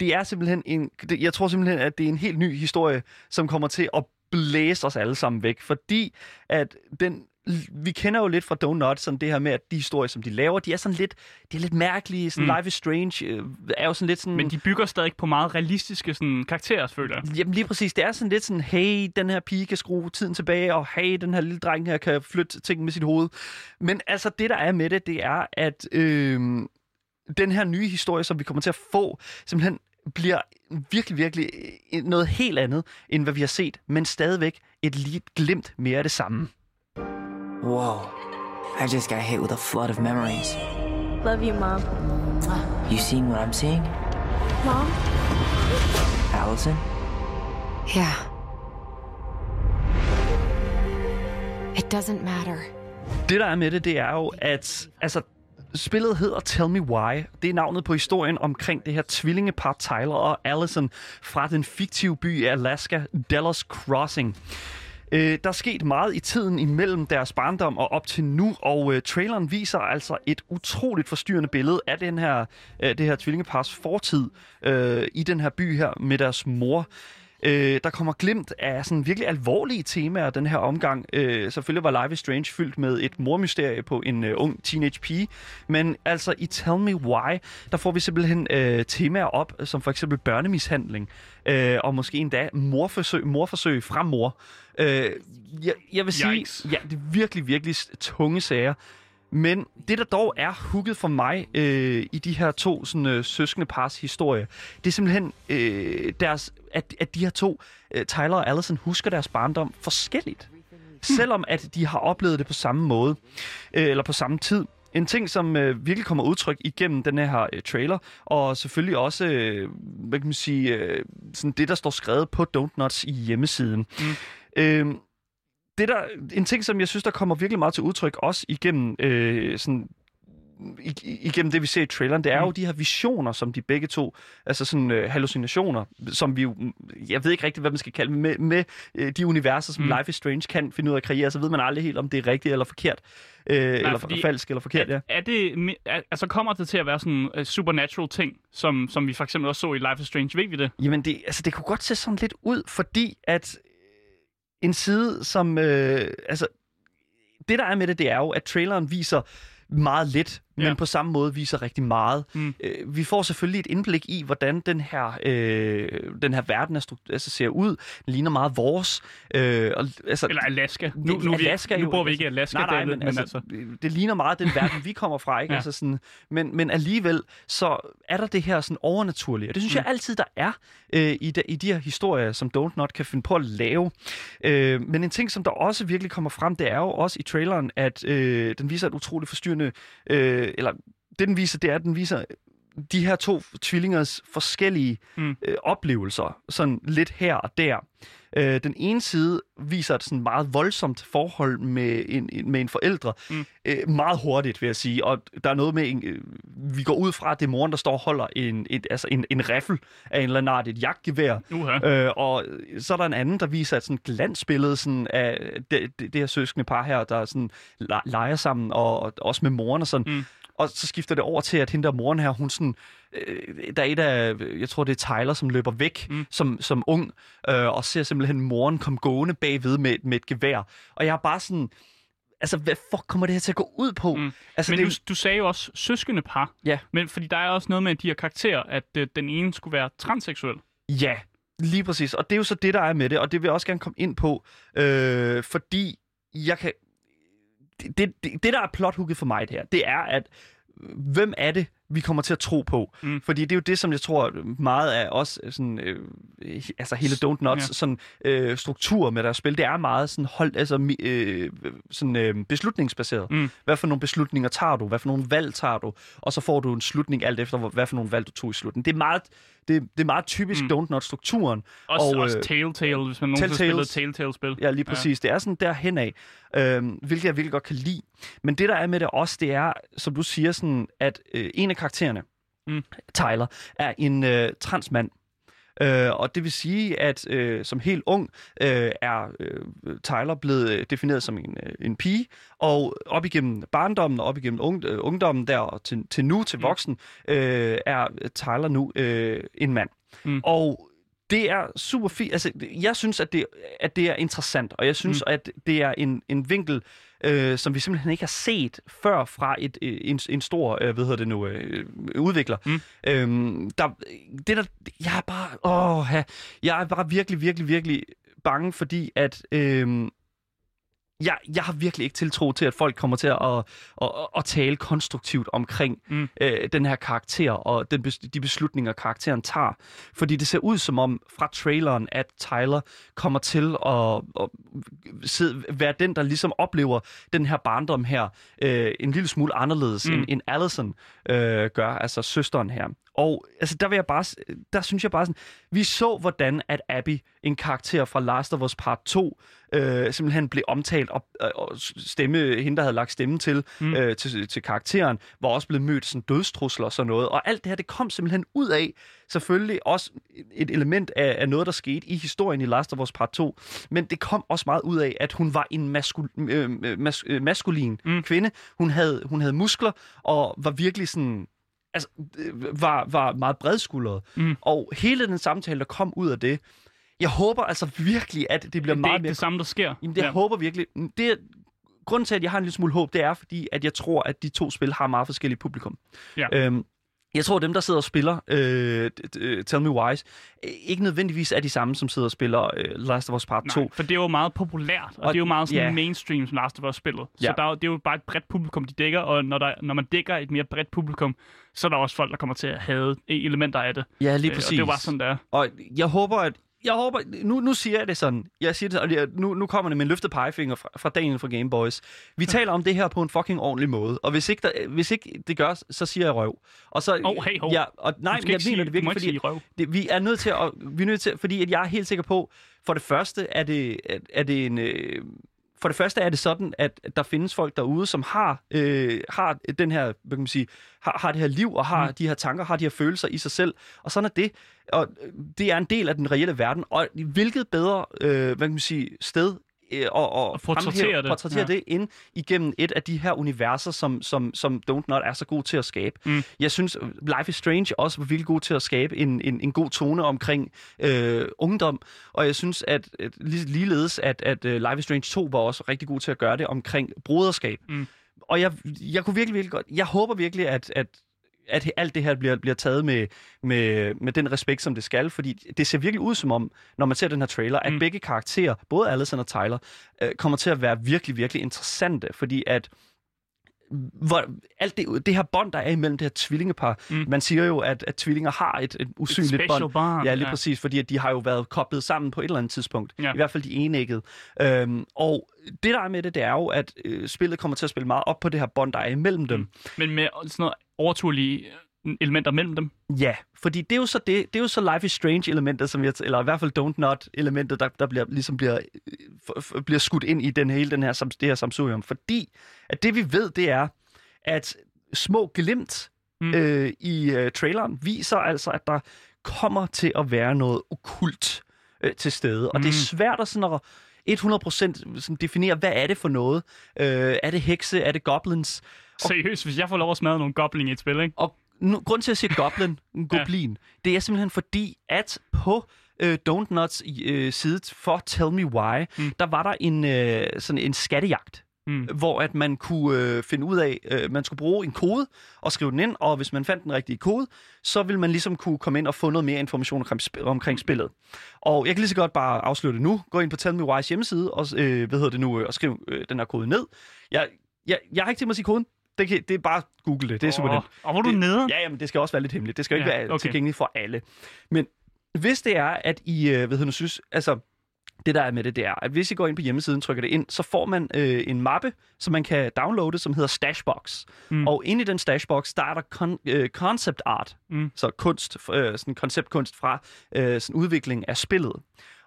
det er simpelthen en, det, jeg tror simpelthen, at det er en helt ny historie, som kommer til at blæse os alle sammen væk, fordi at den vi kender jo lidt fra Donut, sådan det her med, at de historier, som de laver, de er sådan lidt, de er lidt mærkelige. Sådan Mm. Life is Strange øh, er jo sådan lidt sådan... Men de bygger stadig på meget realistiske sådan, karakterer, føler jeg. Jamen lige præcis, det er sådan lidt sådan, hey, den her pige kan skrue tiden tilbage, og hey, den her lille dreng her kan flytte ting med sit hoved. Men altså, det der er med det, det er, at øh, den her nye historie, som vi kommer til at få, simpelthen bliver virkelig, virkelig øh, noget helt andet, end hvad vi har set, men stadigvæk et lige glimt mere af det samme. Whoa. I just got hit with a flood of memories. Love you, Mom. You seeing what I'm seeing? Mom? Allison? Yeah. It doesn't matter. Det, der er med det, det er jo, at altså, spillet hedder Tell Me Why. Det er navnet på historien omkring det her tvillingepar Tyler og Allison fra den fiktive by i Alaska, Dallas Crossing. Øh, der er sket meget i tiden imellem deres barndom og op til nu, og øh, traileren viser altså et utroligt forstyrrende billede af den her, øh, det her tvillingepars fortid øh, i den her by her med deres mor. Øh, der kommer glimt af sådan virkelig alvorlige temaer den her omgang. Øh, selvfølgelig var Life is Strange fyldt med et mormysterie på en øh, ung teenage pige, men altså i Tell Me Why, der får vi simpelthen øh, temaer op, som for eksempel børnemishandling, øh, og måske endda morforsøg, morforsøg fra mor. Øh, jeg, jeg vil sige, Yikes. ja, det er virkelig, virkelig tunge sager. Men det, der dog er hugget for mig øh, i de her to sådan, øh, søskende pars historie, det er simpelthen øh, deres, at, at de her to, øh, Tyler og Allison, husker deres barndom forskelligt. Selvom at de har oplevet det på samme måde, øh, eller på samme tid. En ting, som øh, virkelig kommer udtryk igennem den her øh, trailer, og selvfølgelig også, øh, hvad kan man sige, øh, sådan det, der står skrevet på Don't Nuts i hjemmesiden. Mm. Øh, det der, en ting, som jeg synes, der kommer virkelig meget til udtryk, også igennem, øh, sådan, igennem det, vi ser i traileren, det er jo de her visioner, som de begge to, altså sådan øh, hallucinationer, som vi jo, jeg ved ikke rigtigt, hvad man skal kalde med, med øh, de universer, som Mm. mm. Life is Strange kan finde ud af at kreere, så ved man aldrig helt, om det er rigtigt eller forkert, øh, eller fordi- falsk eller forkert, ja. Er, er det, er, altså kommer det til at være sådan uh, supernatural ting, som, som vi for eksempel også så i Life is Strange? Ved vi det? Jamen, det, altså, det kunne godt se sådan lidt ud, fordi at en side, som... Øh, altså, det der er med det, det er jo, at traileren viser meget lidt, men Ja. på samme måde viser rigtig meget. Mm. Øh, vi får selvfølgelig et indblik i, hvordan den her, øh, den her verden er stru- altså, ser ud. Den ligner meget vores. Øh, og, altså, Eller Alaska. Nu, nu, er vi, Alaska nu bor vi altså- ikke i Alaska, nej, nej, David, men, altså, altså, det ligner meget den verden, vi kommer fra, ikke? [laughs] Ja. altså sådan, men, men alligevel, så er der det her sådan overnaturlige, og det synes mm. jeg altid, der er øh, i, de, i de her historier, som Don't Not kan finde på at lave. Øh, men en ting, som der også virkelig kommer frem, det er jo også i traileren, at øh, den viser et utroligt forstyrrende, øh, eller det den viser, det er, at den viser de her to tvillingers forskellige Mm. øh, oplevelser, sådan lidt her og der. Øh, den ene side viser et sådan meget voldsomt forhold med en, en- med en forældre. Mm. Øh, meget hurtigt, vil jeg sige. Og der er noget med, en, øh, vi går ud fra, at det er moren, der står og holder en, et, altså en, en riffel af en eller anden art, et jagtgevær. Uha. Øh, og så er der en anden, der viser et sådan glansbillede sådan af det, det, det her søskende par her, der sådan le- leger sammen, og, og også med moren og sådan. Mm. Og så skifter det over til, at hende der moren her, hun sådan, øh, der er et af, jeg tror det er Tyler, som løber væk Mm. som, som ung, øh, og ser simpelthen moren komme gående bagved med, med et gevær. Og jeg er bare sådan, altså hvad fuck kommer det her til at gå ud på? Mm. Altså, Men det, du, du sagde jo også søskende par. Ja. Men fordi der er også noget med de her karakterer, at øh, den ene skulle være transseksuel. Ja, lige præcis. Og det er jo så det, der er med det, og det vil jeg også gerne komme ind på, øh, fordi jeg kan... Det, det, det, der er plothooket for mig her, det er, at øh, hvem er det, vi kommer til at tro på? Mm. Fordi det er jo det, som jeg tror meget af os, sådan, øh, altså hele Don't Nuts, Ja. sådan, øh, struktur med deres spil, det er meget sådan, hold, altså, øh, sådan øh, beslutningsbaseret. Mm. Hvad for nogle beslutninger tager du? Hvad for nogle valg tager du? Og så får du en slutning alt efter, hvad for nogle valg du tog i slutningen. Det er meget, det, det er meget typisk Mm. Don't Nuts-strukturen. Også, og, Og, også øh, Telltale, hvis man nogensinde spillede Telltales. Telltale-spil. Ja, lige præcis. Ja. Det er sådan derhen af, øhm, hvilket jeg virkelig godt kan lide. Men det, der er med det også, det er, som du siger, sådan, at øh, en af karaktererne, mm. Tyler, er en øh, transmand. Øh, og det vil sige, at øh, som helt ung øh, er øh, Tyler blevet øh, defineret som en, øh, en pige, og op igennem barndommen og op igennem ung, øh, ungdommen der og til, til nu, til Mm. voksen, øh, er Tyler nu øh, en mand. Mm. Og det er super fint. Altså, jeg synes, at det, at det er interessant, og jeg synes, mm. at det er en, en vinkel, øh, som vi simpelthen ikke har set før fra et, øh, en, en stor, øh, hvad hedder det nu, øh, udvikler. Mm. Øhm, der, det der, jeg er bare, åh, jeg er bare virkelig, virkelig, virkelig bange, fordi at, øhm, jeg, jeg har virkelig ikke tiltro til, at folk kommer til at, at, at, at tale konstruktivt omkring Mm. øh, den her karakter og den, de beslutninger, karakteren tager. Fordi det ser ud som om fra traileren, at Tyler kommer til at, at sidde, være den, der ligesom oplever den her barndom her øh, en lille smule anderledes, Mm. end, end Allison øh, gør, altså søsteren her. Og altså, der vil jeg bare, der synes jeg bare sådan, vi så, hvordan at Abby, en karakter fra Last of Us Part 2, øh, simpelthen blev omtalt, og, øh, og stemme, hende, der havde lagt stemme til, Mm. øh, til, til karakteren, var også blevet mødt sådan dødstrusler og sådan noget. Og alt det her, det kom simpelthen ud af, selvfølgelig også et element af, af noget, der skete i historien i Last of Us Part 2, men det kom også meget ud af, at hun var en maskul, øh, øh, mas, øh, maskulin Mm. mm. kvinde. Hun havde, hun havde muskler, og var virkelig sådan altså, øh, var, var meget bredskuldret. Mm. Og hele den samtale, der kom ud af det, jeg håber altså virkelig, at det bliver det er meget ikke mere... det samme, der sker. Jamen, det jeg håber virkelig... Det er, grunden til, at jeg har en lille smule håb, det er fordi, at jeg tror, at de to spil har meget forskellige publikum. Ja. Øhm, jeg tror, at dem, der sidder og spiller øh, d- Tell Me Wise, øh, ikke nødvendigvis er de samme, som sidder og spiller øh, Last of Us Part 2. Nej, for det er jo meget populært, og, og det er jo meget sådan ja. mainstream, som Last of Us spillet. Så Ja. der, er det er jo bare et bredt publikum, de dækker, og når, der, når man dækker et mere bredt publikum, så er der også folk, der kommer til at have elementer af det. Ja, lige Øh, præcis. Og det er jo bare sådan, der. Og jeg håber, at jeg håber, nu, nu siger jeg det sådan, jeg siger det, og nu, nu kommer det med en løftet pegefinger fra, fra Daniel fra Game Boys. Vi taler om det her på en fucking ordentlig måde, og hvis ikke, der, hvis ikke det gør, så siger jeg røv. Og så, Åh, hey, hov. ja, og, nej, men jeg sige- mener det virkelig, fordi røv. det, vi er nødt til at, vi er nødt til, fordi at jeg er helt sikker på, for det første er det, er, er det en, øh, for det første er det sådan, at der findes folk derude, som har, øh, har den her, hvad kan man sige, har, har det her liv, og har Mm. de her tanker, har de her følelser i sig selv. Og sådan er det. Og øh, det er en del af den reelle verden. Og hvilket bedre, øh, hvad kan man sige, sted øh, og, og At portrættere det. portrættere Ja. det ind igennem et af de her universer, som, som, som Don't Not er så god til at skabe. Mm. Jeg synes, Life is Strange også var virkelig god til at skabe en, en, en god tone omkring øh, ungdom, og jeg synes, at, at lige- ligeledes, at, at uh, Life is Strange 2 var også rigtig god til at gøre det omkring broderskab. Mm. Og jeg, jeg kunne virkelig, virkelig godt, jeg håber virkelig, at, at at alt det her bliver, bliver taget med, med, med den respekt, som det skal, fordi det ser virkelig ud som om, når man ser den her trailer, at Mm. mm. begge karakterer, både Allison og Tyler, øh, kommer til at være virkelig, virkelig interessante, fordi at hvor, alt det, det her bånd, der er imellem det her tvillingepar, Mm. mm. man siger jo, at, at tvillinger har et, et usynligt bånd. Ja, lige ja. præcis, fordi at de har jo været koblet sammen på et eller andet tidspunkt. Ja. I hvert fald de enæggede. Øhm, og det, der er med det, det er jo, at øh, spillet kommer til at spille meget op på det her bånd, der er imellem dem. Men med sådan noget overturlige elementer mellem dem. Ja, fordi det er jo så det, det er jo så Life is Strange elementet, som jeg, eller i hvert fald Don't Not elementet, der, der bliver, ligesom bliver, øh, f- bliver skudt ind i den hele den her, det her samsurium. Fordi at det vi ved, det er, at små glimt mm. øh, i øh, traileren viser altså, at der kommer til at være noget okult øh, til stede. Og det er svært at sådan at 100% sådan definere, hvad er det for noget? Øh, er det hekse? Er det goblins? Seriøst, hvis jeg får lov at smadre nogle goblin i et spil, ikke? Og nu, grund til at sige goblin, goblin, ja. det er simpelthen fordi, at på øh, Don't Nuts øh, side for Tell Me Why, mm. der var der en, øh, sådan en skattejagt. Mm. Hvor at man kunne øh, finde ud af, øh, man skulle bruge en kode og skrive den ind, og hvis man fandt den rigtige kode, så ville man ligesom kunne komme ind og få noget mere information omkring, sp- omkring spillet. Og jeg kan lige så godt bare afsløre det nu. Gå ind på Tell Me Why's hjemmeside og, øh, hvad hedder det nu, øh, og skriv øh, den her kode ned. Jeg, jeg, jeg har ikke tænkt mig at sige koden. Det, kan, det er bare google det. Det er super nemt. og hvor du nede? Ja, jamen, det skal også være lidt hemmeligt. Det skal jo ikke Ja, være okay. tilgængeligt for alle. Men hvis det er, at I, øh, hedder nu, synes, altså, det der er med det, det er, at hvis I går ind på hjemmesiden, trykker det ind, så får man øh, en mappe, som man kan downloade, som hedder Stashbox. Mm. Og inde i den Stashbox, der er der con- øh, concept art, mm. så kunst, øh, sådan konceptkunst fra øh, sådan udvikling af spillet.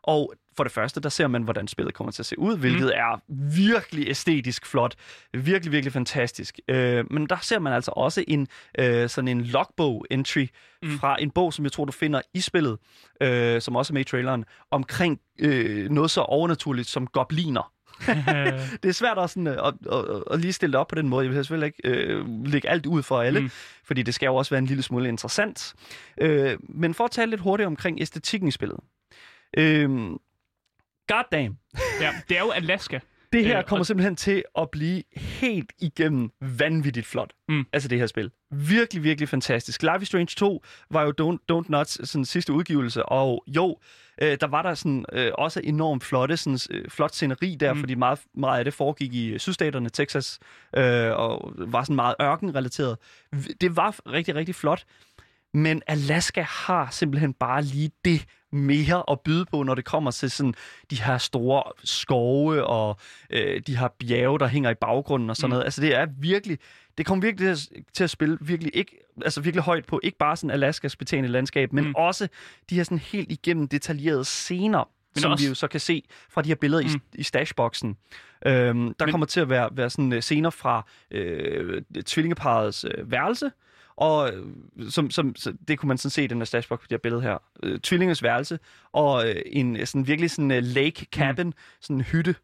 Og for det første, der ser man, hvordan spillet kommer til at se ud, hvilket mm. er virkelig æstetisk flot. Virkelig, virkelig fantastisk. Øh, men der ser man altså også en øh, sådan en logbook-entry mm. fra en bog, som jeg tror, du finder i spillet, øh, som også er med i traileren, omkring øh, noget så overnaturligt som gobliner. [laughs] det er svært også sådan, øh, at, at, at, at lige stille det op på den måde. Jeg vil selvfølgelig ikke øh, lægge alt ud for alle, mm. fordi det skal jo også være en lille smule interessant. Øh, men for at tale lidt hurtigt omkring æstetikken i spillet. Øh, goddamn. Ja, det er jo Alaska. Det her Øh, kommer simpelthen til at blive helt igennem vanvittigt flot. Mm. Altså det her spil. Virkelig, virkelig fantastisk. Life is Strange 2 var jo Don't, Don't Nuts sådan, sidste udgivelse, og jo, øh, der var der sådan, øh, også enormt flotte, sådan, øh, flot sceneri der, mm. fordi meget, meget af det foregik i sydstaterne, Texas, øh, og var sådan meget ørkenrelateret. Det var rigtig, rigtig flot. Men Alaska har simpelthen bare lige det mere at byde på, når det kommer til sådan de her store skove og øh, de her bjerge, der hænger i baggrunden og sådan Mm. noget. Altså det er virkelig, det kommer virkelig til at, spille virkelig ikke, altså virkelig højt på, ikke bare sådan Alaskas betagende landskab, men Mm. også de her sådan helt igennem detaljerede scener, Men som også- vi jo så kan se fra de her billeder mm. Mm. i, i stashboxen. Øhm, der Men- kommer til at være, være sådan øh, scener fra øh, tvillingeparets øh, værelse, og øh, som, som, så det kunne man sådan se i den her stashbox på det her billede her. Øh, tvillingens værelse, og øh, en sådan virkelig sådan uh, lake cabin, mm. sådan en hytte.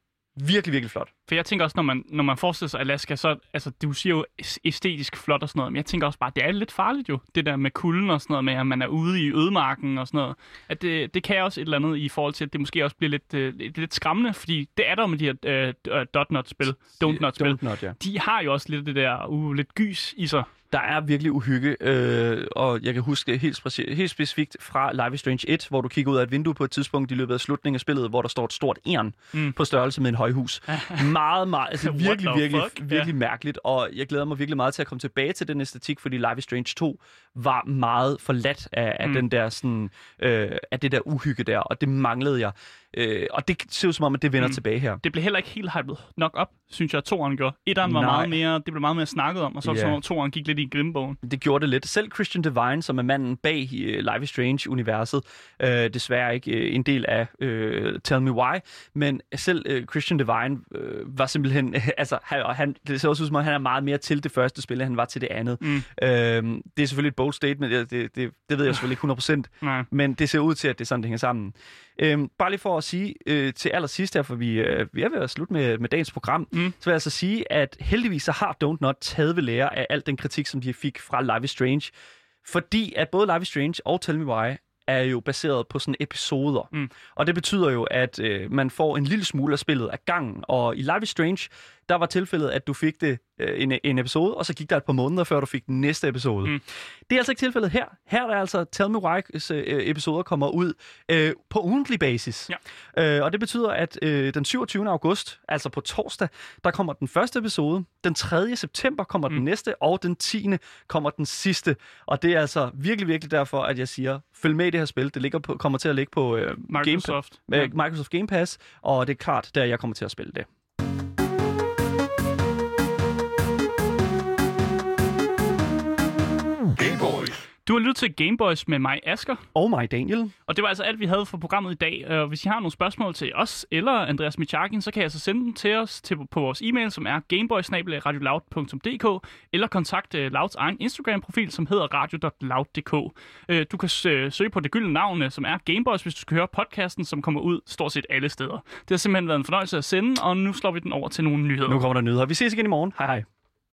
Virkelig, virkelig flot. For jeg tænker også, når man, når man forestiller sig Alaska, så, altså, du siger jo æs- æstetisk flot og sådan noget, men jeg tænker også bare, det er lidt farligt jo, det der med kulden og sådan noget, med at man er ude i ødemarken og sådan noget. At det, det kan også et eller andet i forhold til, at det måske også bliver lidt, øh, lidt, skræmmende, fordi det er der med de her øh, dot not spil, don't not spil. Don't not, ja. De har jo også lidt det der, uh, lidt gys i sig. Der er virkelig uhygge, øh, og jeg kan huske helt, speci- helt specifikt fra Life is Strange 1, hvor du kigger ud af et vindue på et tidspunkt i løbet af slutningen af spillet, hvor der står et stort ern Mm. på størrelse med en højhus. [laughs] meget, meget, altså virkelig, virkelig, fuck? virkelig mærkeligt, og jeg glæder mig virkelig meget til at komme tilbage til den æstetik, fordi Life is Strange 2 var meget forladt af, af mm. den der sådan, øh, af det der uhygge der, og det manglede jeg. Øh, og det ser ud som om, at det vender Mm. tilbage her. Det blev heller ikke helt hypet nok op, synes jeg, at toeren gjorde. Etteren var Nej. meget mere, det blev meget mere snakket om, og så Ja. som om toeren gik lidt i grimbogen. det gjorde det lidt. Selv Christian Devine, som er manden bag uh, Life is Strange-universet, uh, desværre ikke uh, en del af uh, Tell Me Why, men selv uh, Christian Devine uh, var simpelthen, [laughs] altså han, og han, det ser også ud som om, han er meget mere til det første spil, end han var til det andet. Mm. Uh, det er selvfølgelig et bold statement, det, det, det, det ved jeg selvfølgelig ikke 100%, Nej. men det ser ud til, at det er sådan, det hænger sammen. Øhm, bare lige for at sige øh, til allersidst her, for vi, øh, vi er ved at slutte med, med dagens program, Mm. så vil jeg altså sige, at heldigvis så har Don't Not taget ved lære af al den kritik, som de fik fra Life is Strange. Fordi at både Life is Strange og Tell Me Why er jo baseret på sådan episoder. Mm. Og det betyder jo, at øh, man får en lille smule af spillet af gangen. Og i Life is Strange, der var tilfældet, at du fik det øh, en, en episode, og så gik der et par måneder, før du fik den næste episode. Mm. Det er altså ikke tilfældet her. Her er altså Tell Me Why's øh, episoder kommer ud øh, på ugentlig basis. Ja. Øh, og det betyder, at øh, den 27. august, altså på torsdag, der kommer den første episode. Den 3. september kommer mm. den næste, og den 10. kommer den sidste. Og det er altså virkelig, virkelig derfor, at jeg siger, følg med i det her spil. Det ligger på, kommer til at ligge på øh, Microsoft. Game, øh, Microsoft Game Pass, og det er klart, der jeg kommer til at spille det. Du har lyttet til Gameboys med mig, Asker. Og mig, Daniel. Og det var altså alt, vi havde for programmet i dag. Og hvis I har nogle spørgsmål til os eller Andreas Michakin, så kan I altså sende dem til os til, på vores e-mail, som er gameboys.radioloud.dk eller kontakte Louds egen Instagram-profil, som hedder radio.loud.dk. Øh, Du kan sø- søge på det gyldne navn, øh, som er Gameboys, hvis du skal høre podcasten, som kommer ud stort set alle steder. Det har simpelthen været en fornøjelse at sende, og nu slår vi den over til nogle nyheder. Nu kommer der nyheder. Vi ses igen i morgen. Hej hej.